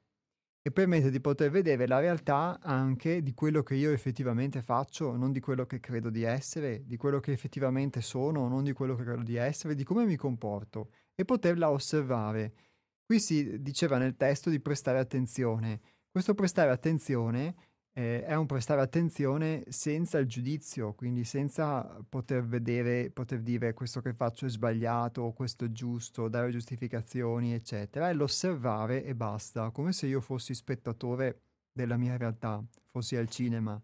S1: e permette di poter vedere la realtà anche di quello che io effettivamente faccio, non di quello che credo di essere, di quello che effettivamente sono, non di quello che credo di essere, di come mi comporto e poterla osservare. Qui si diceva nel testo di prestare attenzione. Questo prestare attenzione eh, è un prestare attenzione senza il giudizio, quindi senza poter vedere, poter dire questo che faccio è sbagliato questo è giusto, dare giustificazioni, eccetera, è l'osservare e basta, come se io fossi spettatore della mia realtà, fossi al cinema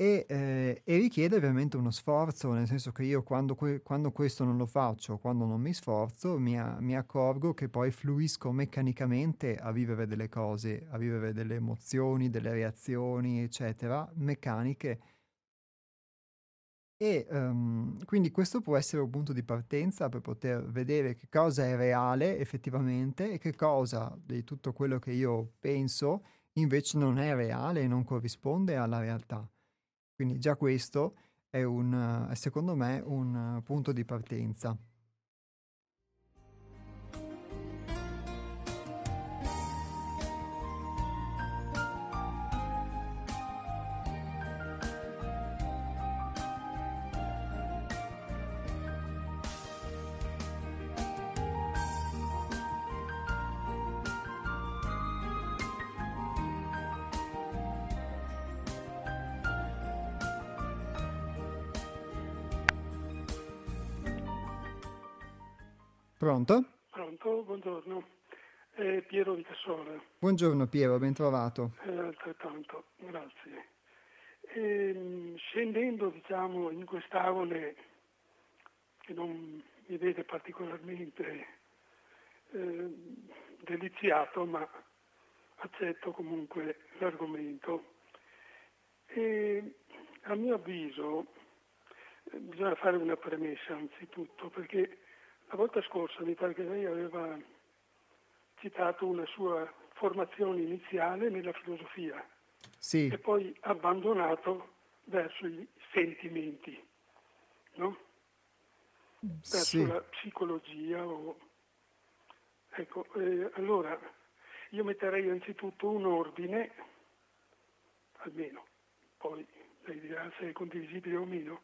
S1: e, eh, e richiede ovviamente uno sforzo, nel senso che io quando, que- quando questo non lo faccio, quando non mi sforzo, mi, a- mi accorgo che poi fluisco meccanicamente a vivere delle cose, a vivere delle emozioni, delle reazioni, eccetera, meccaniche. E um, quindi questo può essere un punto di partenza per poter vedere che cosa è reale effettivamente e che cosa di tutto quello che io penso invece non è reale e non corrisponde alla realtà. Quindi già questo è, un, secondo me un punto di partenza.
S3: Buongiorno. Eh, Piero di Cassola.
S1: Buongiorno Piero, ben trovato.
S3: Eh, altrettanto, grazie. Eh, scendendo diciamo, in quest'aule che non mi vede particolarmente eh, deliziato, ma accetto comunque l'argomento. E, a mio avviso eh, bisogna fare una premessa anzitutto, perché la volta scorsa mi pare che lei aveva citato una sua formazione iniziale nella filosofia
S1: sì.
S3: e poi abbandonato verso i sentimenti, no? verso
S1: sì.
S3: la psicologia. O... Ecco, eh, allora io metterei anzitutto un ordine, almeno, poi lei dirà se è condivisibile o meno,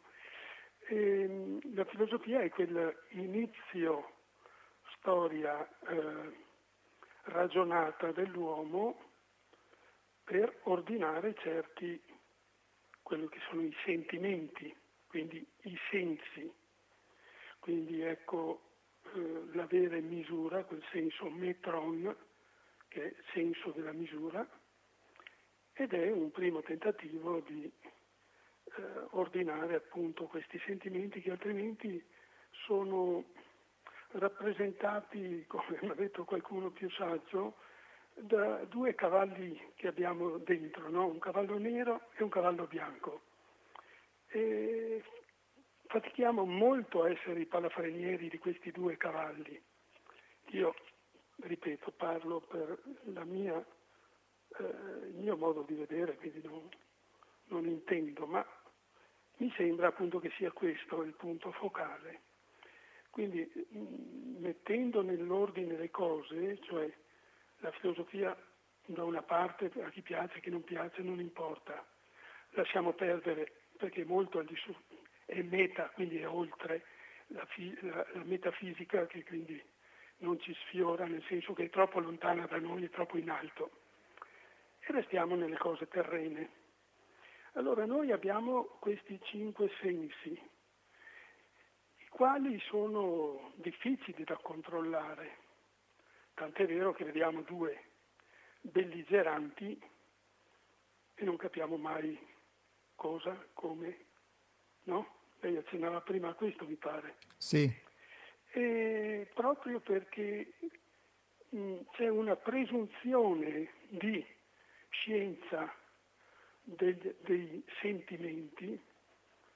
S3: e la filosofia è quell'inizio storia eh, ragionata dell'uomo per ordinare certi, quello che sono i sentimenti, quindi i sensi. Quindi ecco eh, l'avere misura, quel senso metron, che è senso della misura, ed è un primo tentativo di eh, ordinare appunto questi sentimenti che altrimenti sono rappresentati, come ha detto qualcuno più saggio, da due cavalli che abbiamo dentro, no? un cavallo nero e un cavallo bianco. E fatichiamo molto a essere i palafrenieri di questi due cavalli. Io, ripeto, parlo per mia, eh, il mio modo di vedere, quindi non, non intendo, ma mi sembra appunto che sia questo il punto focale. Quindi mm, mettendo nell'ordine le cose, cioè la filosofia da una parte a chi piace, a chi non piace, non importa, lasciamo perdere perché molto è meta, quindi è oltre la, la, la metafisica che quindi non ci sfiora, nel senso che è troppo lontana da noi, è troppo in alto. E restiamo nelle cose terrene. Allora noi abbiamo questi cinque sensi, quali sono difficili da controllare, tant'è vero che vediamo due belligeranti e non capiamo mai cosa, come, no? Lei accennava prima a questo, mi pare.
S1: Sì.
S3: E proprio perché mh, c'è una presunzione di scienza degli, dei sentimenti,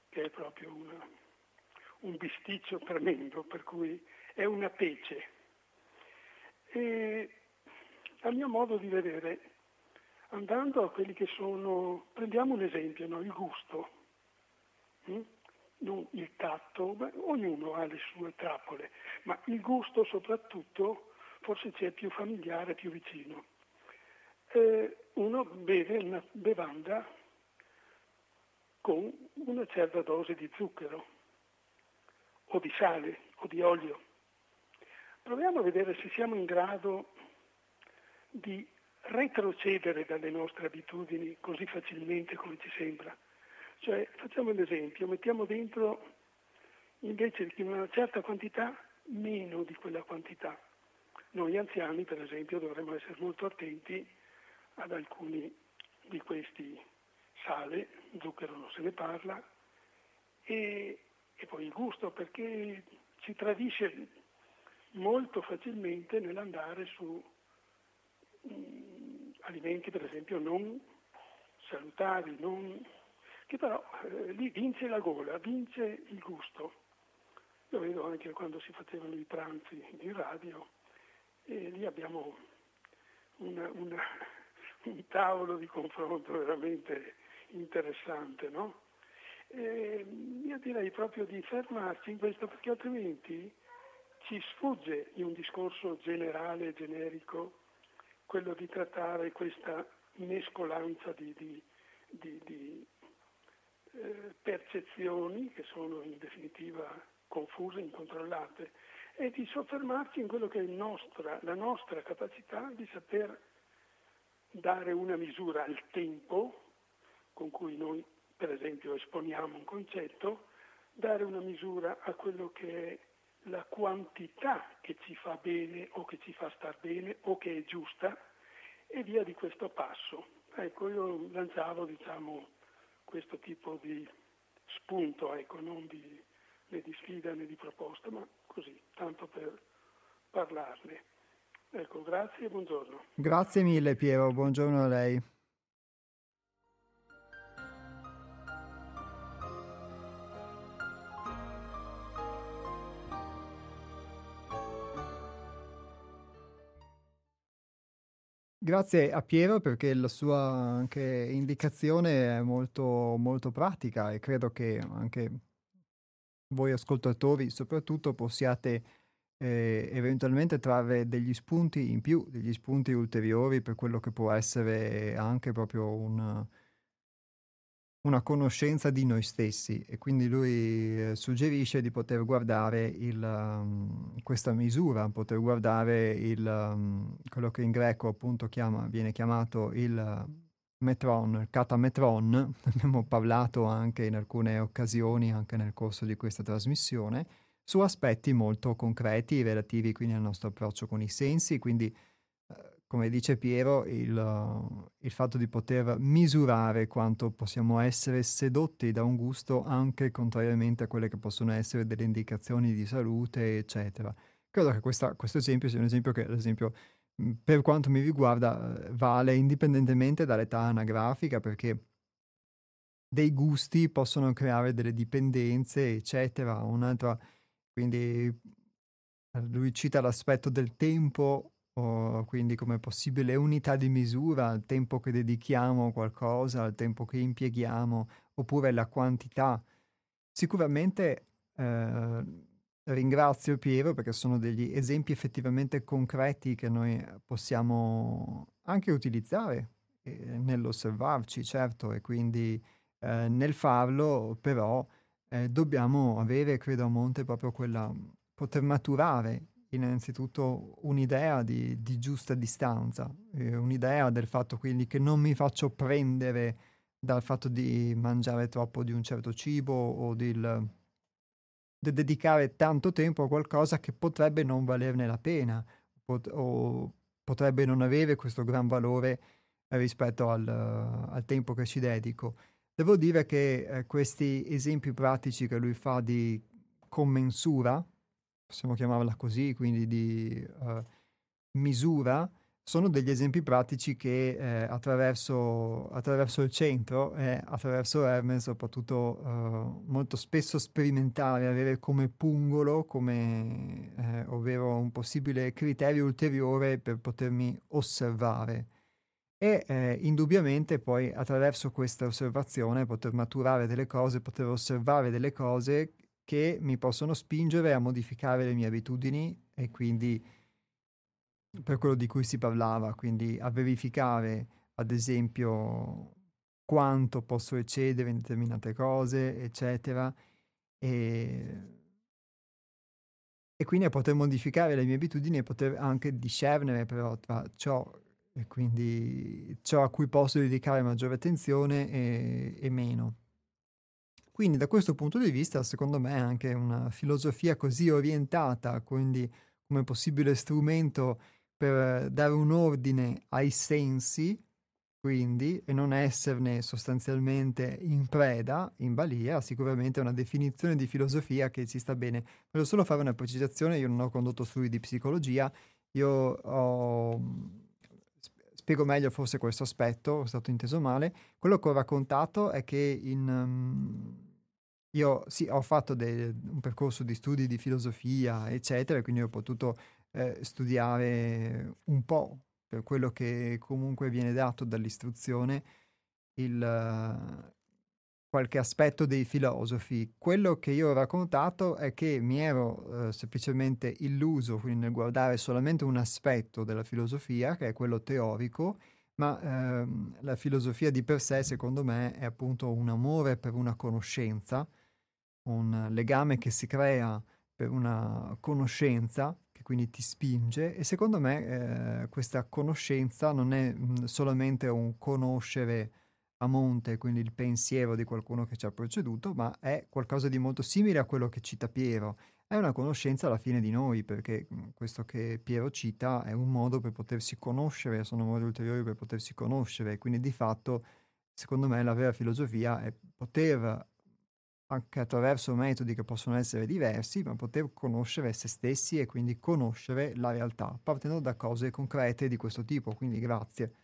S3: che è proprio una, un bisticcio tremendo, per cui è una pece. E a mio modo di vedere, andando a quelli che sono, prendiamo un esempio, no? il gusto. Mm? non il tatto, beh, ognuno ha le sue trappole, ma il gusto soprattutto forse ci è più familiare, più vicino. Eh, uno beve una bevanda con una certa dose di zucchero o di sale o di olio. Proviamo a vedere se siamo in grado di retrocedere dalle nostre abitudini così facilmente come ci sembra. Cioè, facciamo l'esempio, mettiamo dentro invece di una certa quantità meno di quella quantità. Noi anziani, per esempio, dovremmo essere molto attenti ad alcuni di questi sale, zucchero non se ne parla, e, e poi il gusto, perché ci tradisce molto facilmente nell'andare su mh, mm, alimenti, per esempio, non salutari, non che però eh, lì vince la gola, vince il gusto. Lo vedo anche quando si facevano i pranzi in radio e lì abbiamo una, una, un tavolo di confronto veramente interessante, no? E io direi proprio di fermarci in questo perché altrimenti ci sfugge in un discorso generale, generico, quello di trattare questa mescolanza di, di, di, di eh, percezioni che sono in definitiva confuse, incontrollate, e di soffermarci in quello che è nostra, la nostra capacità di saper dare una misura al tempo con cui noi per esempio esponiamo un concetto, dare una misura a quello che è la quantità che ci fa bene o che ci fa star bene o che è giusta e via di questo passo. Ecco, io lanciavo diciamo, questo tipo di spunto, ecco, non di, né di sfida né di proposta, ma così, tanto per parlarne. Ecco, grazie e buongiorno.
S1: Grazie mille Piero, buongiorno a lei. Grazie a Piero perché la sua anche indicazione è molto, molto pratica e credo che anche voi ascoltatori soprattutto possiate eh, eventualmente trarre degli spunti in più, degli spunti ulteriori per quello che può essere anche proprio un, una conoscenza di noi stessi e quindi lui eh, suggerisce di poter guardare il, um, questa misura, poter guardare il, um, quello che in greco appunto chiama, viene chiamato il metron, il katametron, abbiamo parlato anche in alcune occasioni, anche nel corso di questa trasmissione, su aspetti molto concreti relativi quindi al nostro approccio con i sensi, quindi come dice Piero, il, il, fatto di poter misurare quanto possiamo essere sedotti da un gusto anche contrariamente a quelle che possono essere delle indicazioni di salute, eccetera. Credo che questa, questo esempio sia un esempio che, ad esempio, per quanto mi riguarda, vale indipendentemente dall'età anagrafica, perché dei gusti possono creare delle dipendenze, eccetera. Un'altra, quindi lui cita l'aspetto del tempo o quindi come possibile unità di misura al tempo che dedichiamo a qualcosa, al tempo che impieghiamo, oppure la quantità. Sicuramente eh, ringrazio Piero perché sono degli esempi effettivamente concreti che noi possiamo anche utilizzare eh, nell'osservarci, certo, e quindi eh, nel farlo però eh, dobbiamo avere, credo a monte, proprio quella, poter maturare innanzitutto un'idea di, di giusta distanza, eh, un'idea del fatto quindi che non mi faccio prendere dal fatto di mangiare troppo di un certo cibo o di dedicare tanto tempo a qualcosa che potrebbe non valerne la pena pot- o potrebbe non avere questo gran valore rispetto al, al tempo che ci dedico. Devo dire che eh, questi esempi pratici che lui fa di commensura, possiamo chiamarla così, quindi di uh, misura, sono degli esempi pratici che eh, attraverso, attraverso, il centro e attraverso Hermes ho potuto uh, molto spesso sperimentare, avere come pungolo, come, eh, ovvero un possibile criterio ulteriore per potermi osservare. e eh, indubbiamente poi attraverso questa osservazione poter maturare delle cose, poter osservare delle cose che mi possono spingere a modificare le mie abitudini e quindi per quello di cui si parlava, quindi a verificare ad esempio quanto posso eccedere in determinate cose, eccetera, e, e quindi a poter modificare le mie abitudini e poter anche discernere però tra ciò e quindi ciò a cui posso dedicare maggiore attenzione e, e meno. Quindi da questo punto di vista, secondo me, anche una filosofia così orientata, quindi come possibile strumento per dare un ordine ai sensi, quindi, e non esserne sostanzialmente in preda, in balia, sicuramente è una definizione di filosofia che ci sta bene. Voglio solo fare una precisazione, io non ho condotto studi di psicologia, io ho spiego meglio forse questo aspetto, ho stato inteso male. Quello che ho raccontato è che in, um, io sì, ho fatto de- un percorso di studi di filosofia, eccetera, quindi ho potuto eh, studiare un po' per quello che comunque viene dato dall'istruzione il, qualche aspetto dei filosofi. Quello che io ho raccontato è che mi ero eh, semplicemente illuso quindi nel guardare solamente un aspetto della filosofia, che è quello teorico, ma ehm, la filosofia di per sé, secondo me, è appunto un amore per una conoscenza, un legame che si crea per una conoscenza che quindi ti spinge e secondo me eh, questa conoscenza non è mh, solamente un conoscere a monte, quindi il pensiero di qualcuno che ci ha preceduto, ma è qualcosa di molto simile a quello che cita Piero. È una conoscenza alla fine di noi, perché mhmm, questo che Piero cita è un modo per potersi conoscere, sono modi ulteriori per potersi conoscere, quindi di fatto, secondo me, la vera filosofia è poter, anche attraverso metodi che possono essere diversi, ma poter conoscere se stessi e quindi conoscere la realtà, partendo da cose concrete di questo tipo. Quindi grazie.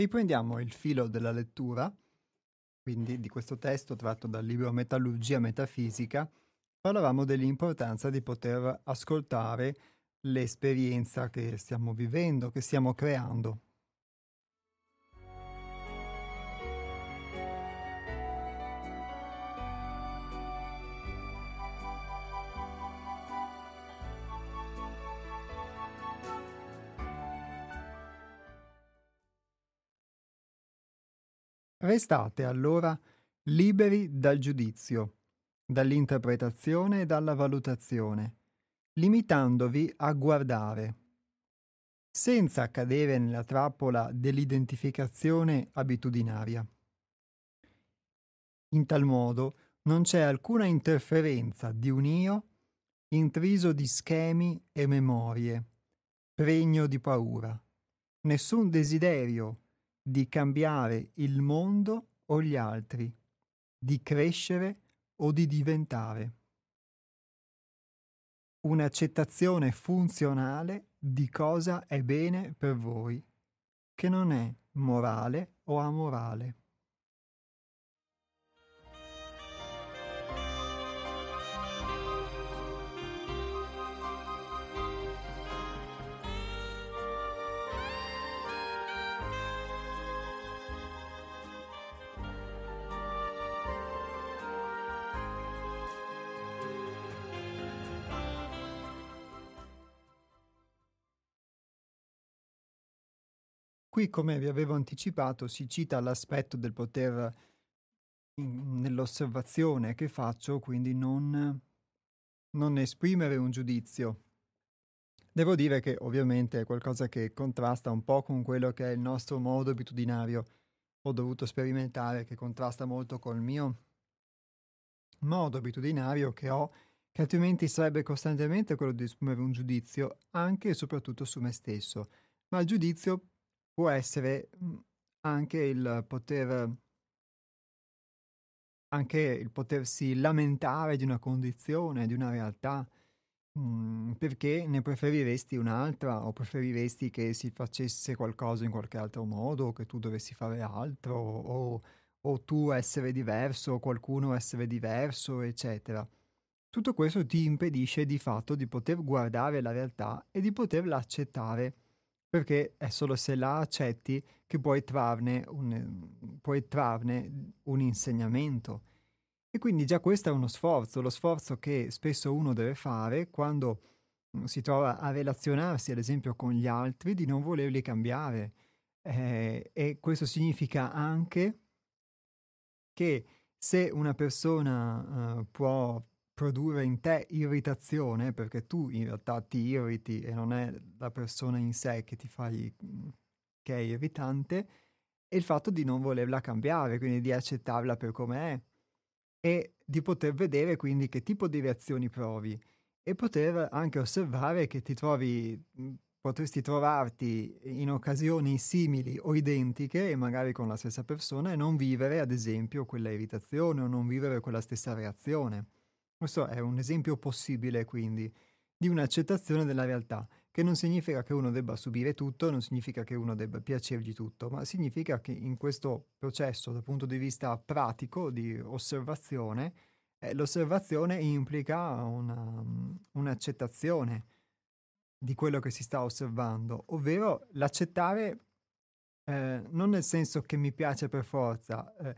S1: Riprendiamo il filo della lettura quindi di questo testo tratto dal libro Metallurgia Metafisica, parlavamo dell'importanza di poter ascoltare l'esperienza che stiamo vivendo, che stiamo creando. Restate allora liberi dal giudizio, dall'interpretazione e dalla valutazione, limitandovi a guardare, senza cadere nella trappola dell'identificazione abitudinaria. In tal modo non c'è alcuna interferenza di un io intriso di schemi e memorie, pregno di paura, nessun desiderio di cambiare il mondo o gli altri, di crescere o di diventare. Un'accettazione funzionale di cosa è bene per voi, che non è morale o amorale. Qui, come vi avevo anticipato, si cita l'aspetto del poter in, nell'osservazione che faccio, quindi non, non esprimere un giudizio. Devo dire che ovviamente è qualcosa che contrasta un po' con quello che è il nostro modo abitudinario. Ho dovuto sperimentare che contrasta molto col mio modo abitudinario che ho, che altrimenti sarebbe costantemente quello di esprimere un giudizio anche e soprattutto su me stesso. Ma il giudizio può essere mhmm, anche il poter anche il potersi lamentare di una condizione, di una realtà, mhmm, perché ne preferiresti un'altra? O preferiresti che si facesse qualcosa in qualche altro modo, che tu dovessi fare altro? O o tu essere diverso o qualcuno essere diverso, eccetera. Tutto questo ti impedisce di fatto di poter guardare la realtà e di poterla accettare perché è solo se la accetti che puoi trarne un, puoi trarne un insegnamento. E quindi già questo è uno sforzo, lo sforzo che spesso uno deve fare quando si trova a relazionarsi, ad esempio, con gli altri, di non volerli cambiare. Eh, e questo significa anche che se una persona uh, può produrre in te irritazione, perché tu in realtà ti irriti e non è la persona in sé che ti fai che è irritante, e il fatto di non volerla cambiare, quindi di accettarla per come è e di poter vedere quindi che tipo di reazioni provi e poter anche osservare che ti trovi potresti trovarti in occasioni simili o identiche e magari con la stessa persona e non vivere ad esempio quella irritazione o non vivere quella stessa reazione. Questo è un esempio possibile, quindi, di un'accettazione della realtà, che non significa che uno debba subire tutto, non significa che uno debba piacergli tutto, ma significa che in questo processo, dal punto di vista pratico, di osservazione, eh, l'osservazione implica una, un'accettazione di quello che si sta osservando, ovvero l'accettare eh, non nel senso che mi piace per forza, eh,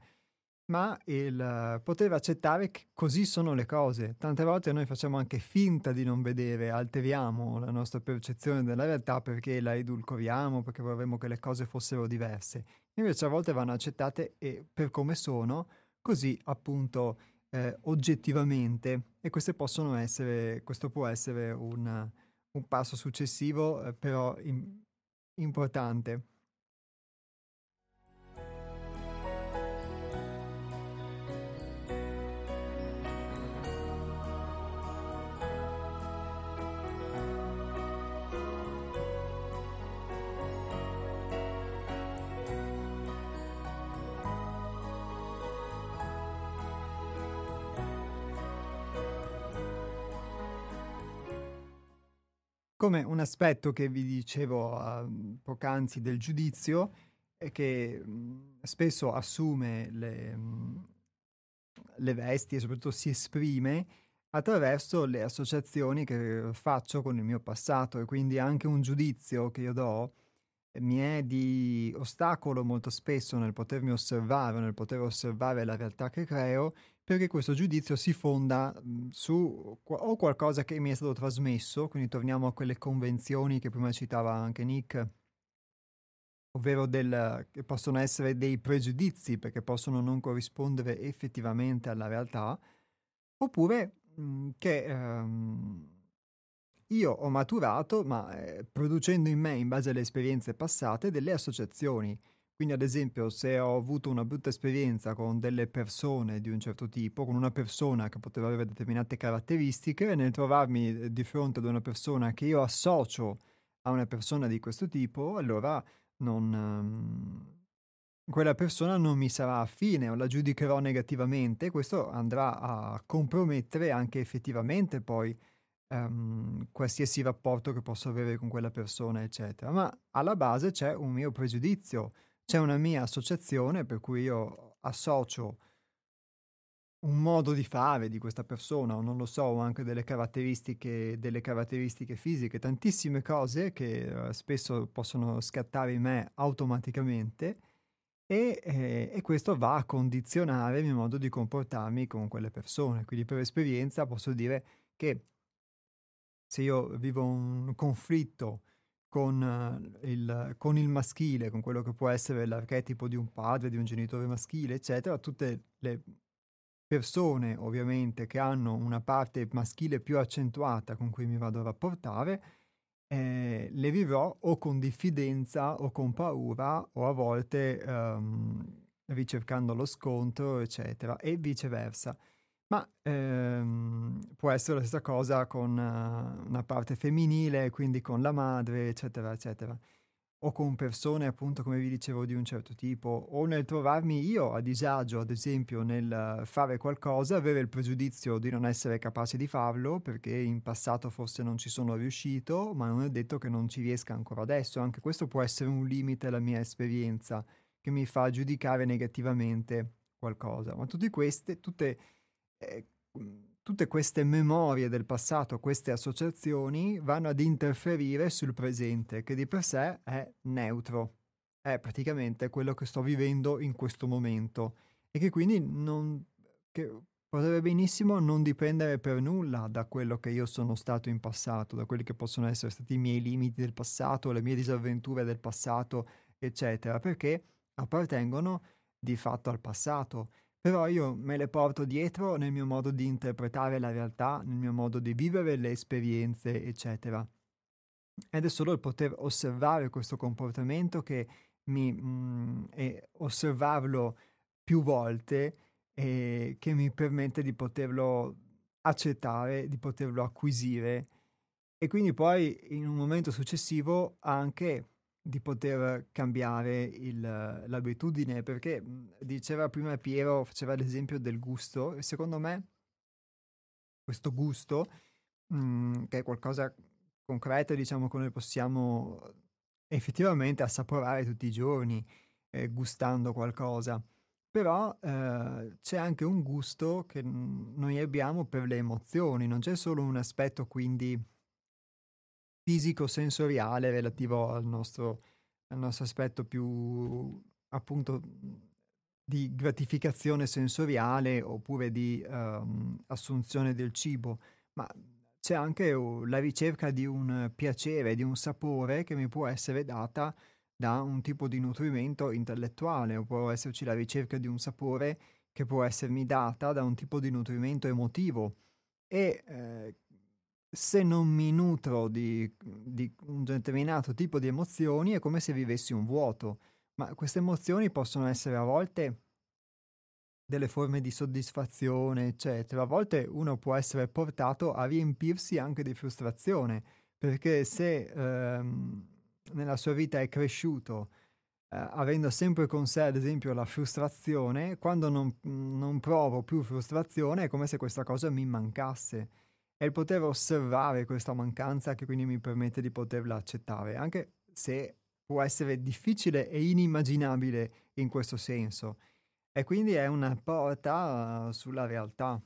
S1: ma il poter accettare che così sono le cose. Tante volte noi facciamo anche finta di non vedere, alteriamo la nostra percezione della realtà perché la edulcoriamo, perché vorremmo che le cose fossero diverse. Invece a volte vanno accettate per come sono, così appunto eh, oggettivamente. E essere, questo può essere un, un passo successivo, eh, però in, importante. Come un aspetto che vi dicevo uh, poc'anzi del giudizio che mh, spesso assume le, mh, le vesti e soprattutto si esprime attraverso le associazioni che faccio con il mio passato e quindi anche un giudizio che io do mi è di ostacolo molto spesso nel potermi osservare, nel poter osservare la realtà che creo, perché questo giudizio si fonda su o qualcosa che mi è stato trasmesso, quindi torniamo a quelle convenzioni che prima citava anche Nick, ovvero del, che possono essere dei pregiudizi perché possono non corrispondere effettivamente alla realtà, oppure che ehm, io ho maturato, ma eh, producendo in me, in base alle esperienze passate, delle associazioni. Quindi, ad esempio, se ho avuto una brutta esperienza con delle persone di un certo tipo, con una persona che poteva avere determinate caratteristiche, nel trovarmi eh, di fronte ad una persona che io associo a una persona di questo tipo, allora non, um, quella persona non mi sarà affine o la giudicherò negativamente. Questo andrà a compromettere anche effettivamente poi um, qualsiasi rapporto che posso avere con quella persona, eccetera. Ma alla base c'è un mio pregiudizio, c'è una mia associazione per cui io associo un modo di fare di questa persona, o non lo so, o anche delle caratteristiche, delle caratteristiche fisiche, tantissime cose che uh, spesso possono scattare in me automaticamente e, eh, e, questo va a condizionare il mio modo di comportarmi con quelle persone. Quindi per esperienza posso dire che se io vivo un conflitto con, uh, il, con il maschile, con quello che può essere l'archetipo di un padre, di un genitore maschile, eccetera, tutte le persone ovviamente che hanno una parte maschile più accentuata con cui mi vado a rapportare, eh, le vivrò o con diffidenza o con paura o a volte um, ricercando lo scontro, eccetera, e viceversa. Ma ehm, può essere la stessa cosa con uh, una parte femminile, quindi con la madre, eccetera, eccetera. O con persone, appunto, come vi dicevo, di un certo tipo, o nel trovarmi io a disagio, ad esempio, nel fare qualcosa, avere il pregiudizio di non essere capace di farlo, perché in passato forse non ci sono riuscito, ma non è detto che non ci riesca ancora adesso. Anche questo può essere un limite alla mia esperienza, che mi fa giudicare negativamente qualcosa. Ma tutte queste, tutte eh, tutte queste memorie del passato, queste associazioni vanno ad interferire sul presente, che di per sé è neutro, è praticamente quello che sto vivendo in questo momento. E che quindi non, che potrebbe benissimo non dipendere per nulla da quello che io sono stato in passato, da quelli che possono essere stati i miei limiti del passato, le mie disavventure del passato, eccetera, perché appartengono di fatto al passato però io me le porto dietro nel mio modo di interpretare la realtà, nel mio modo di vivere le esperienze, eccetera. Ed è solo il poter osservare questo comportamento che mi, mh, e osservarlo più volte e che mi permette di poterlo accettare, di poterlo acquisire e quindi poi in un momento successivo anche di poter cambiare il, l'abitudine, perché mhmm, diceva prima Piero, faceva l'esempio del gusto, e secondo me questo gusto, mh, mhmm, che è qualcosa concreto, diciamo, come possiamo effettivamente assaporare tutti i giorni, eh, gustando qualcosa. Però eh, c'è anche un gusto che noi abbiamo per le emozioni, non c'è solo un aspetto quindi fisico-sensoriale relativo al nostro, al nostro aspetto più appunto di gratificazione sensoriale oppure di um, assunzione del cibo, ma c'è anche uh, la ricerca di un piacere, di un sapore che mi può essere data da un tipo di nutrimento intellettuale, o può esserci la ricerca di un sapore che può essermi data da un tipo di nutrimento emotivo. E eh, se non mi nutro di, di, un determinato tipo di emozioni è come se vivessi un vuoto, ma queste emozioni possono essere a volte delle forme di soddisfazione, eccetera. A volte uno può essere portato a riempirsi anche di frustrazione, perché se ehm, nella sua vita è cresciuto eh, avendo sempre con sé, ad esempio, la frustrazione, quando non, non provo più frustrazione è come se questa cosa mi mancasse è il poter osservare questa mancanza che quindi mi permette di poterla accettare, anche se può essere difficile e inimmaginabile in questo senso e quindi è una porta uh, sulla realtà.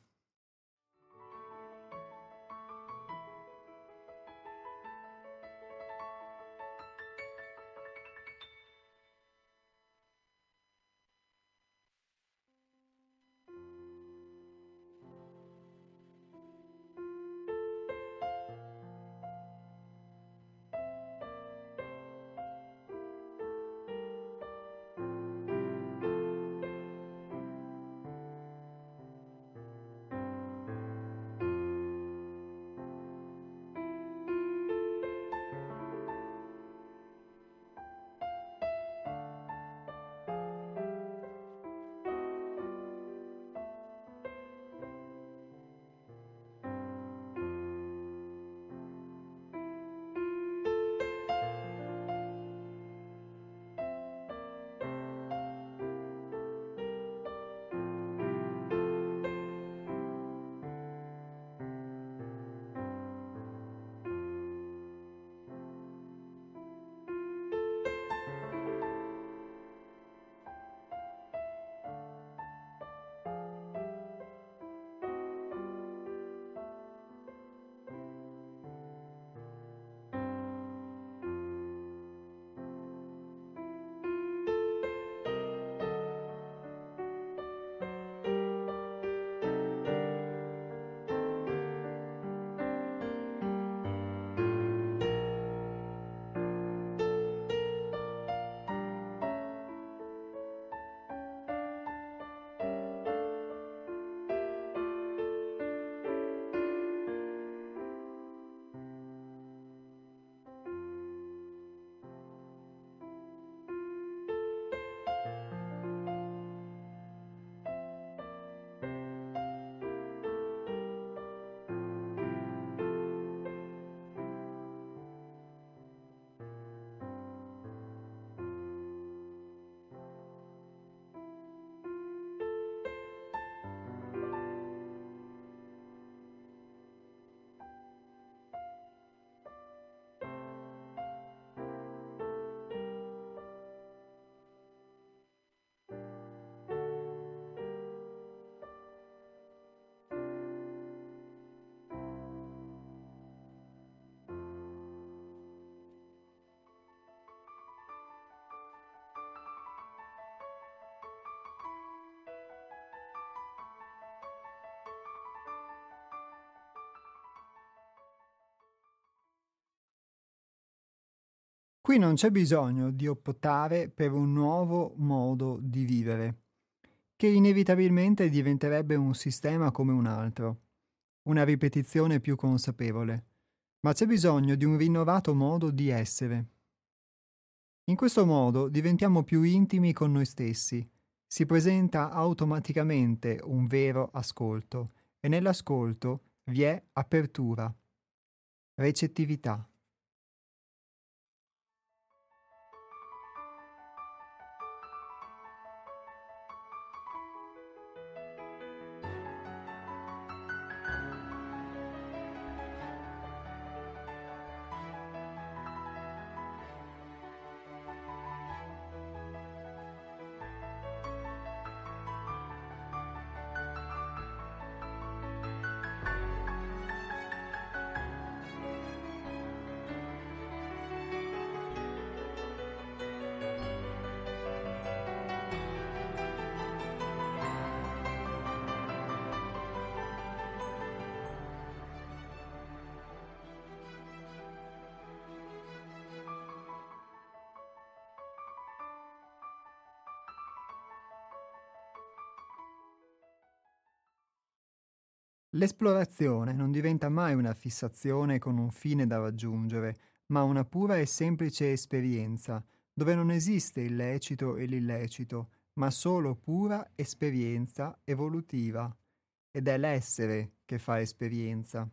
S1: Qui non c'è bisogno di optare per un nuovo modo di vivere, che inevitabilmente diventerebbe un sistema come un altro, una ripetizione più consapevole, ma c'è bisogno di un rinnovato modo di essere. In questo modo diventiamo più intimi con noi stessi, si presenta automaticamente un vero ascolto e nell'ascolto vi è apertura, recettività. L'esplorazione non diventa mai una fissazione con un fine da raggiungere, ma una pura e semplice esperienza, dove non esiste il lecito e l'illecito, ma solo pura esperienza evolutiva. Ed è l'essere che fa esperienza.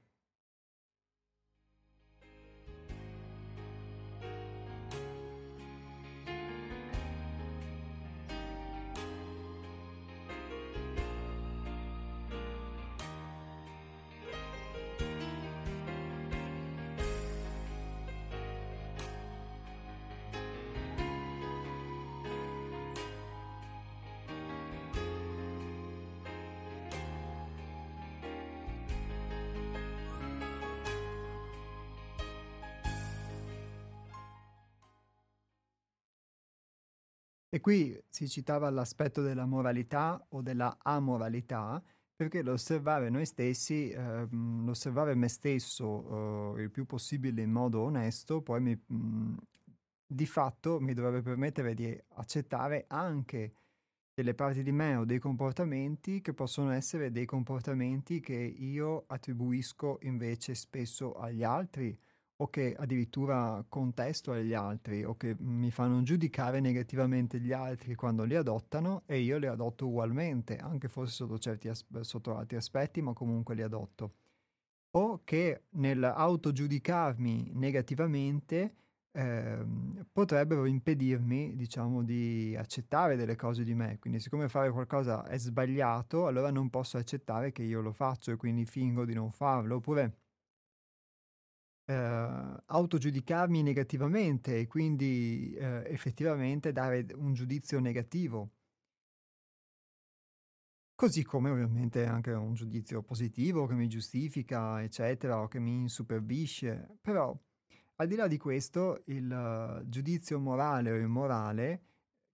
S1: Qui si citava l'aspetto della moralità o della amoralità, perché l'osservare noi stessi, eh, l'osservare me stesso eh, il più possibile in modo onesto, poi mi, mh, di fatto mi dovrebbe permettere di accettare anche delle parti di me o dei comportamenti che possono essere dei comportamenti che io attribuisco invece spesso agli altri o che addirittura contesto agli altri o che mi fanno giudicare negativamente gli altri quando li adottano e io li adotto ugualmente, anche forse sotto, certi as- sotto altri aspetti, ma comunque li adotto. O che nell'autogiudicarmi negativamente eh, potrebbero impedirmi, diciamo, di accettare delle cose di me. Quindi siccome fare qualcosa è sbagliato, allora non posso accettare che io lo faccio e quindi fingo di non farlo. Oppure eh, autogiudicarmi negativamente e quindi eh, effettivamente dare un giudizio negativo. Così come ovviamente anche un giudizio positivo che mi giustifica, eccetera, o che mi insuperbisce. Però, al di là di questo, il uh, giudizio morale o immorale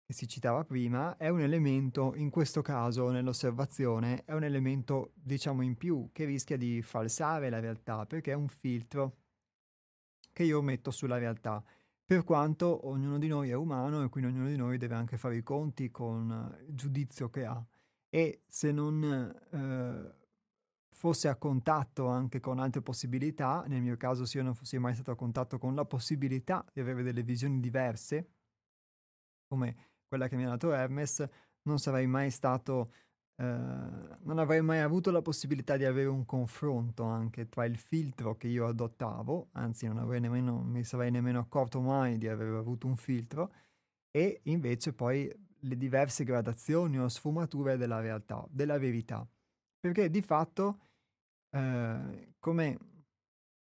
S1: che si citava prima è un elemento, in questo caso nell'osservazione, è un elemento diciamo in più che rischia di falsare la realtà perché è un filtro che io metto sulla realtà, per quanto ognuno di noi è umano e quindi ognuno di noi deve anche fare i conti con il giudizio che ha. E se non eh, fosse a contatto anche con altre possibilità, nel mio caso se io non fossi mai stato a contatto con la possibilità di avere delle visioni diverse, come quella che mi ha dato Hermes, non sarei mai stato non avrei mai avuto la possibilità di avere un confronto anche tra il filtro che io adottavo, anzi non nemmeno, mi sarei nemmeno accorto mai di aver avuto un filtro, e invece poi le diverse gradazioni o sfumature della realtà, della verità. Perché di fatto, eh, come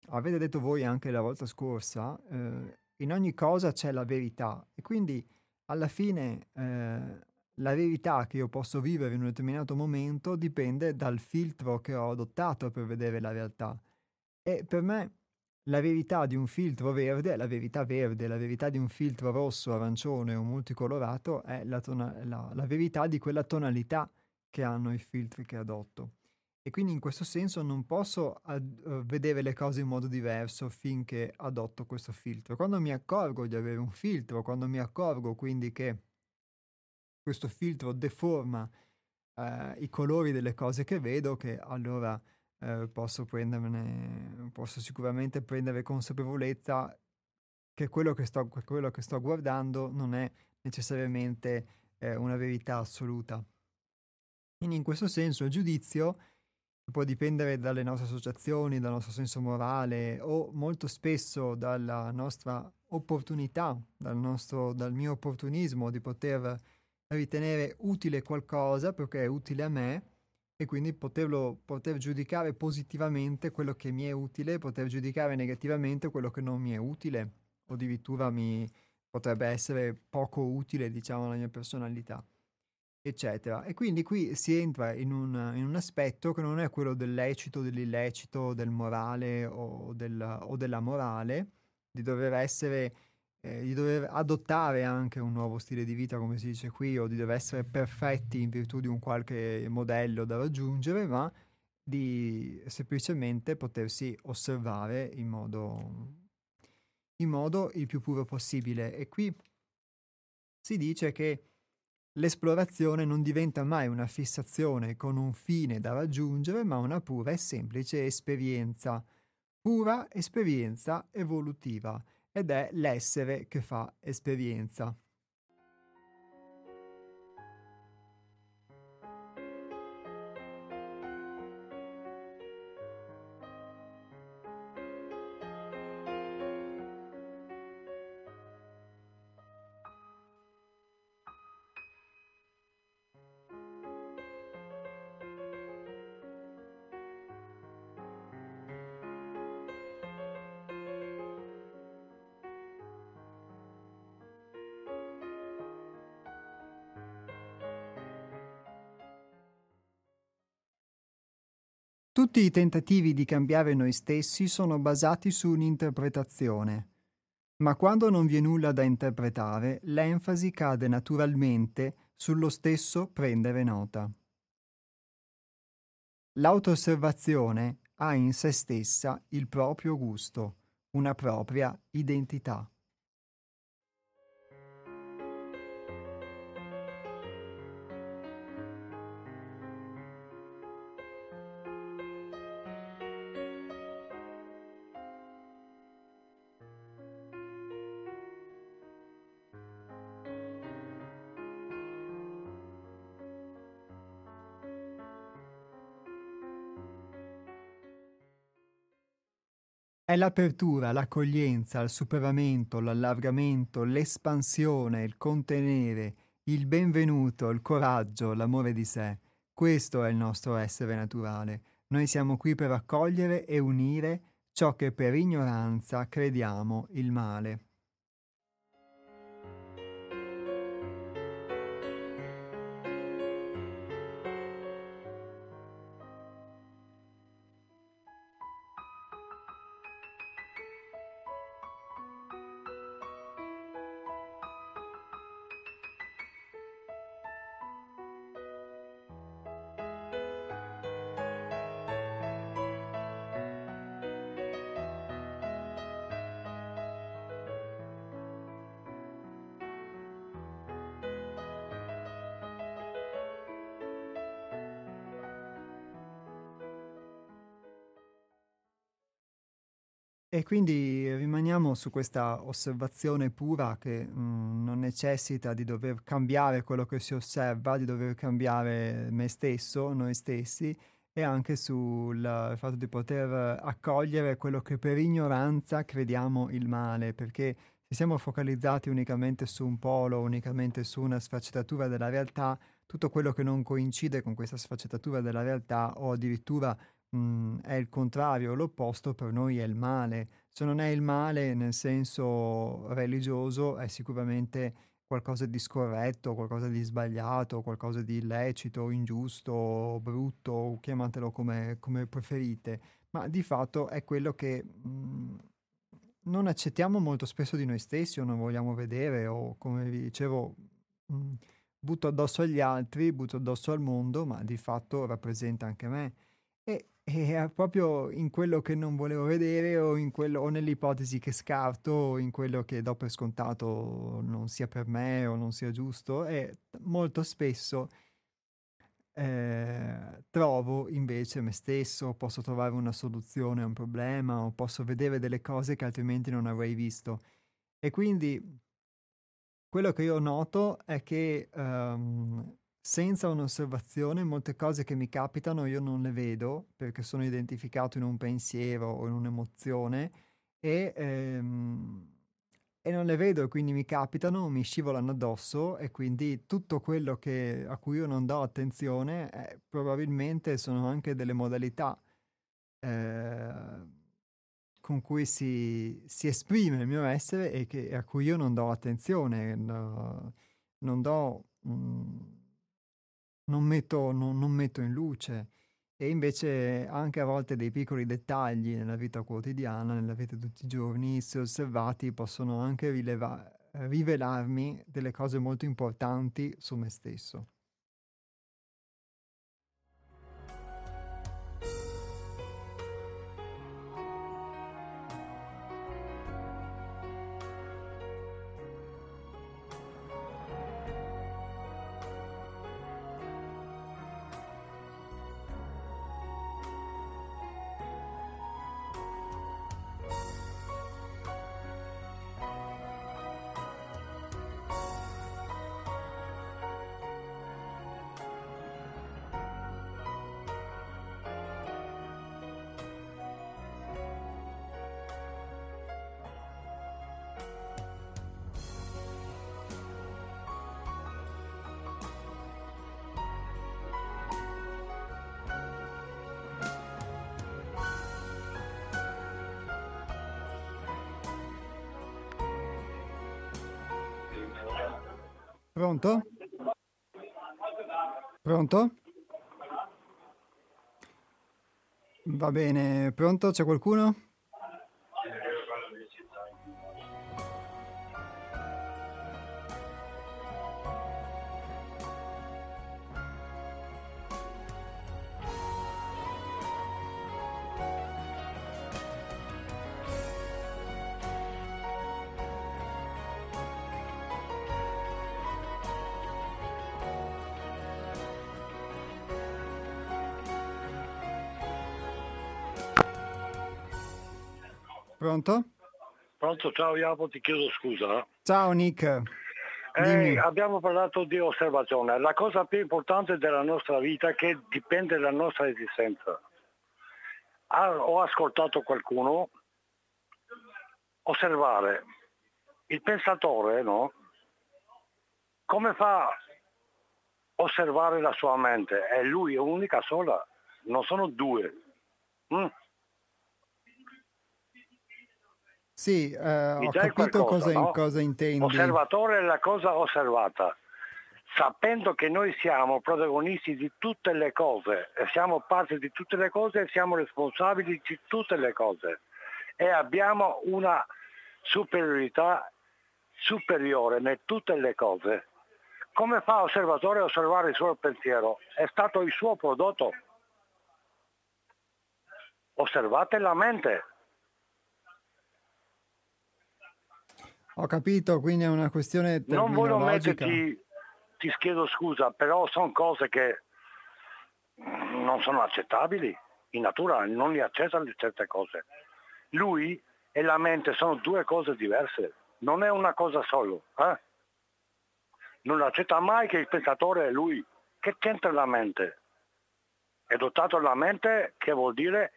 S1: avete detto voi anche la volta scorsa, eh, in ogni cosa c'è la verità e quindi alla fine eh, la verità che io posso vivere in un determinato momento dipende dal filtro che ho adottato per vedere la realtà. E per me la verità di un filtro verde è la verità verde, la verità di un filtro rosso, arancione o multicolorato è la, tona- la, la verità di quella tonalità che hanno i filtri che adotto. E quindi in questo senso non posso ad- uh, vedere le cose in modo diverso finché adotto questo filtro. Quando mi accorgo di avere un filtro, quando mi accorgo quindi che questo filtro deforma eh, i colori delle cose che vedo, che allora eh, posso posso sicuramente prendere consapevolezza che quello che sto, quello che sto guardando non è necessariamente eh, una verità assoluta. Quindi in questo senso il giudizio può dipendere dalle nostre associazioni, dal nostro senso morale o molto spesso dalla nostra opportunità, dal, nostro, dal mio opportunismo di poter ritenere utile qualcosa perché è utile a me e quindi poterlo, poter giudicare positivamente quello che mi è utile, poter giudicare negativamente quello che non mi è utile o addirittura mi potrebbe essere poco utile, diciamo, alla mia personalità, eccetera. E quindi qui si entra in un, in un aspetto che non è quello del lecito, dell'illecito, del morale o, del, o della morale, di dover essere eh, di dover adottare anche un nuovo stile di vita, come si dice qui, o di dover essere perfetti in virtù di un qualche modello da raggiungere, ma di semplicemente potersi osservare in modo, in modo il più puro possibile. E qui si dice che l'esplorazione non diventa mai una fissazione con un fine da raggiungere, ma una pura e semplice esperienza, pura esperienza evolutiva ed è l'essere che fa esperienza. Tutti i tentativi di cambiare noi stessi sono basati su un'interpretazione, ma quando non vi è nulla da interpretare, l'enfasi cade naturalmente sullo stesso prendere nota. L'auto-osservazione ha in se stessa il proprio gusto, una propria identità. È l'apertura, l'accoglienza, il superamento, l'allargamento, l'espansione, il contenere, il benvenuto, il coraggio, l'amore di sé. Questo è il nostro essere naturale. Noi siamo qui per accogliere e unire ciò che per ignoranza crediamo il male. Quindi rimaniamo su questa osservazione pura che mh, mm, non necessita di dover cambiare quello che si osserva, di dover cambiare me stesso, noi stessi, e anche sul fatto di poter accogliere quello che per ignoranza crediamo il male, perché se siamo focalizzati unicamente su un polo, unicamente su una sfaccettatura della realtà, tutto quello che non coincide con questa sfaccettatura della realtà o addirittura mh, mhmm, è il contrario, l'opposto per noi è il male. Se non è il male nel senso religioso, è sicuramente qualcosa di scorretto, qualcosa di sbagliato, qualcosa di illecito, ingiusto, brutto, chiamatelo come, come preferite, ma di fatto è quello che mh, mhmm, non accettiamo molto spesso di noi stessi o non vogliamo vedere o come vi dicevo mh, mhmm, butto addosso agli altri, butto addosso al mondo, ma di fatto rappresenta anche me. E e è proprio in quello che non volevo vedere o, quello, o nell'ipotesi che scarto o in quello che do per scontato non sia per me o non sia giusto e molto spesso eh, trovo invece me stesso, posso trovare una soluzione a un problema o posso vedere delle cose che altrimenti non avrei visto. E quindi quello che io noto è che um, senza un'osservazione molte cose che mi capitano io non le vedo perché sono identificato in un pensiero o in un'emozione e, ehm, e non le vedo e quindi mi capitano, mi scivolano addosso e quindi tutto quello che, a cui io non do attenzione eh, probabilmente sono anche delle modalità eh, con cui si, si, esprime il mio essere e che, a cui io non do attenzione, no, non do... Mm, non metto, non, non metto in luce. E invece anche a volte dei piccoli dettagli nella vita quotidiana, nella vita di tutti i giorni, se osservati, possono anche rileva- rivelarmi delle cose molto importanti su me stesso. Pronto? Pronto? Va bene, pronto? C'è qualcuno? Pronto,
S2: ciao Iapo, ti chiedo scusa.
S1: Ciao Nick.
S2: Eh, abbiamo parlato di osservazione. La cosa più importante della nostra vita è che dipende dalla nostra esistenza. ho ascoltato qualcuno osservare il pensatore, no? Come fa a osservare la sua mente? È lui, è unica sola, non sono due. Mm.
S1: Sì, eh, ho capito cosa, no? cosa intendi.
S2: Osservatore è la cosa osservata sapendo che noi siamo protagonisti di tutte le cose, siamo parte di tutte le cose e siamo responsabili di tutte le cose e abbiamo una superiorità superiore in tutte le cose. Come fa osservatore a osservare il suo pensiero? È stato il suo prodotto. Osservate la mente.
S1: Ho capito, quindi è una questione
S2: Non voglio metterti, ti chiedo scusa, però sono cose che non sono accettabili. In natura non li accettano certe cose. Lui e la mente sono due cose diverse, non è una cosa solo. Eh? Non accetta mai che il pensatore è lui. Che c'entra la mente? È dotato la mente che vuol dire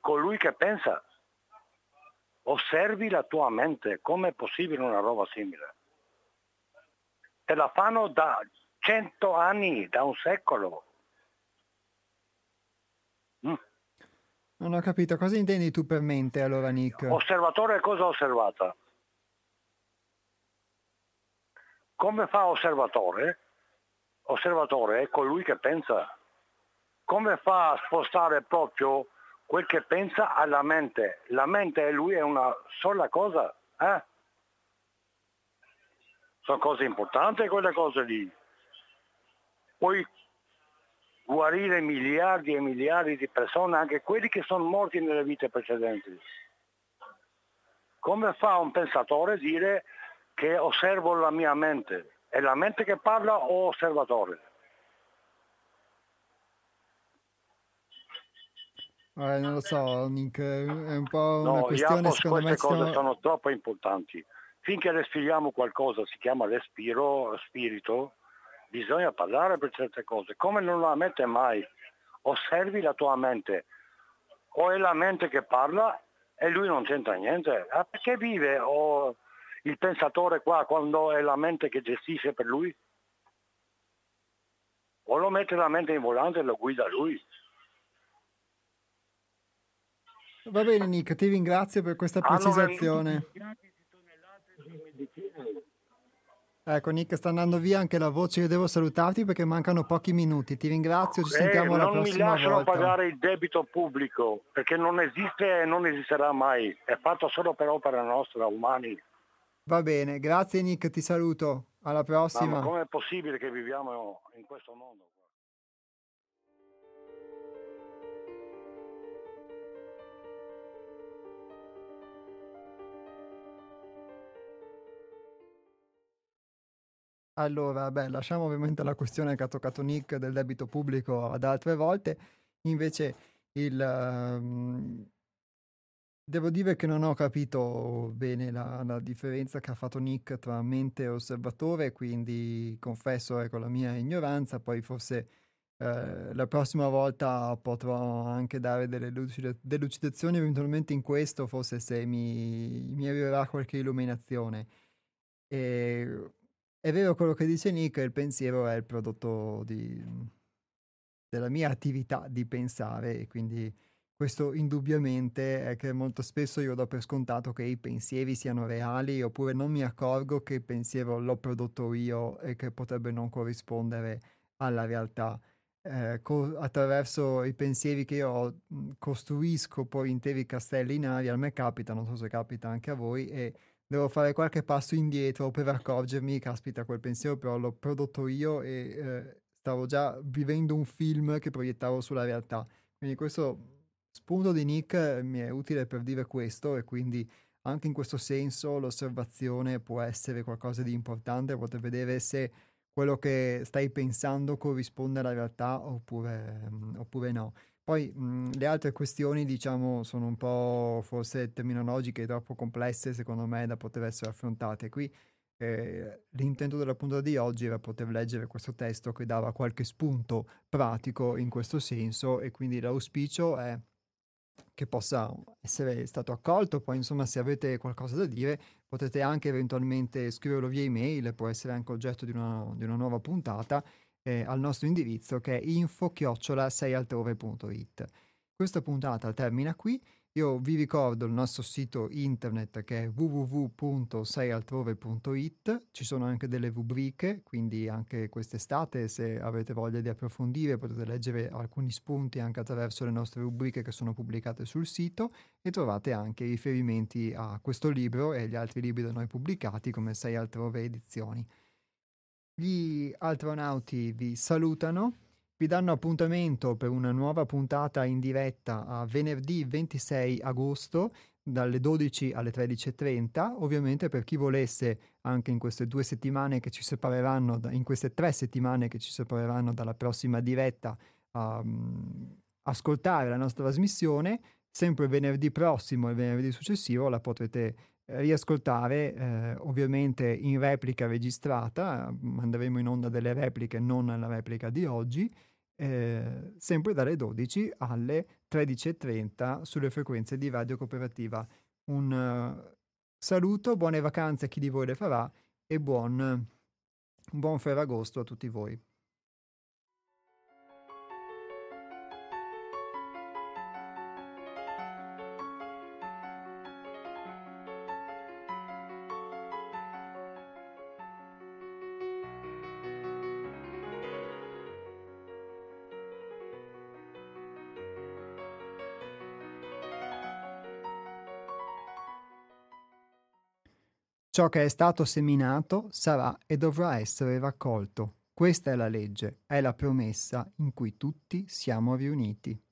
S2: colui che pensa. Osservi la tua mente, come è possibile una roba simile? Te la fanno da cento anni, da un secolo.
S1: Mm. Non ho capito, cosa intendi tu per mente allora Nick?
S2: Osservatore cosa osservata? Come fa osservatore? Osservatore è colui che pensa. Come fa a spostare proprio quel che pensa alla mente? La mente e lui è una sola cosa. Eh? Sono cose importanti quelle cose lì. Poi guarire miliardi e miliardi di persone, anche quelli che sono morti nelle vite precedenti. Come fa un pensatore a dire che osservo la mia mente? È la mente che parla o osservatore?
S1: Eh, non lo so, Nick, è un po' una no, questione secondo
S2: queste me... cose sono troppo importanti. Finché respiriamo qualcosa, si chiama respiro, spirito, bisogna parlare per certe cose, come non la mette mai. Osservi la tua mente, o è la mente che parla e lui non c'entra niente. Ah, perché vive o il pensatore qua quando è la mente che gestisce per lui? O lo mette la mente in volante e lo guida lui.
S1: Va bene Nick, ti ringrazio per questa precisazione. Ecco Nick, sta andando via anche la voce, io devo salutarti perché mancano pochi minuti, ti ringrazio, ci eh, sentiamo eh, la prossima volta.
S2: Non mi lasciano pagare il debito pubblico perché non esiste e non esisterà mai, è fatto solo per opera nostra, umani.
S1: Va bene, grazie Nick, ti saluto, alla prossima.
S2: Ma come è possibile che viviamo in questo mondo?
S1: Allora, beh, lasciamo ovviamente la questione che ha toccato Nick del debito pubblico ad altre volte. Invece, il, um, devo dire che non ho capito bene la, la, differenza che ha fatto Nick tra mente e osservatore, quindi confesso ecco, la mia ignoranza. Poi forse eh, la prossima volta potrò anche dare delle lucid- delucidazioni eventualmente in questo, forse se mi, mi arriverà qualche illuminazione. E è vero quello che dice Nick, il pensiero è il prodotto di, della mia attività di pensare e quindi questo indubbiamente è che molto spesso io do per scontato che i pensieri siano reali oppure non mi accorgo che il pensiero l'ho prodotto io e che potrebbe non corrispondere alla realtà. Eh, co- attraverso i pensieri che io costruisco poi interi castelli in aria, a me capita, non so se capita anche a voi, e devo fare qualche passo indietro per accorgermi, caspita, quel pensiero però l'ho prodotto io e eh, stavo già vivendo un film che proiettavo sulla realtà. Quindi questo spunto di Nick mi è utile per dire questo e quindi anche in questo senso l'osservazione può essere qualcosa di importante, poter vedere se quello che stai pensando corrisponde alla realtà oppure, oppure no. Poi mh, le altre questioni, diciamo, sono un po' forse terminologiche troppo complesse, secondo me, da poter essere affrontate. Qui eh, l'intento della puntata di oggi era poter leggere questo testo che dava qualche spunto pratico in questo senso e quindi l'auspicio è che possa essere stato accolto. Poi, insomma, se avete qualcosa da dire, potete anche eventualmente scriverlo via email, può essere anche oggetto di una, di una nuova puntata eh, al nostro indirizzo che è info-seialtrove.it. Questa puntata termina qui. Io vi ricordo il nostro sito internet che è www.seialtrove.it, ci sono anche delle rubriche, quindi anche quest'estate se avete voglia di approfondire potete leggere alcuni spunti anche attraverso le nostre rubriche che sono pubblicate sul sito e trovate anche riferimenti a questo libro e gli altri libri da noi pubblicati come Sei Altrove Edizioni. Gli astronauti vi salutano vi danno appuntamento per una nuova puntata in diretta a venerdì 26 agosto dalle 12 alle 13.30. Ovviamente per chi volesse anche in queste due settimane che ci separeranno, in queste tre settimane che ci separeranno dalla prossima diretta, um, ascoltare la nostra trasmissione, sempre venerdì prossimo e venerdì successivo la potrete riascoltare eh, ovviamente in replica registrata, manderemo in onda delle repliche, non la replica di oggi, eh, sempre dalle 12 alle 13.30 sulle frequenze di Radio Cooperativa. Un uh, saluto, buone vacanze a chi di voi le farà e buon, buon Ferragosto a tutti voi. Ciò che è stato seminato sarà e dovrà essere raccolto. Questa è la legge, è la promessa in cui tutti siamo riuniti.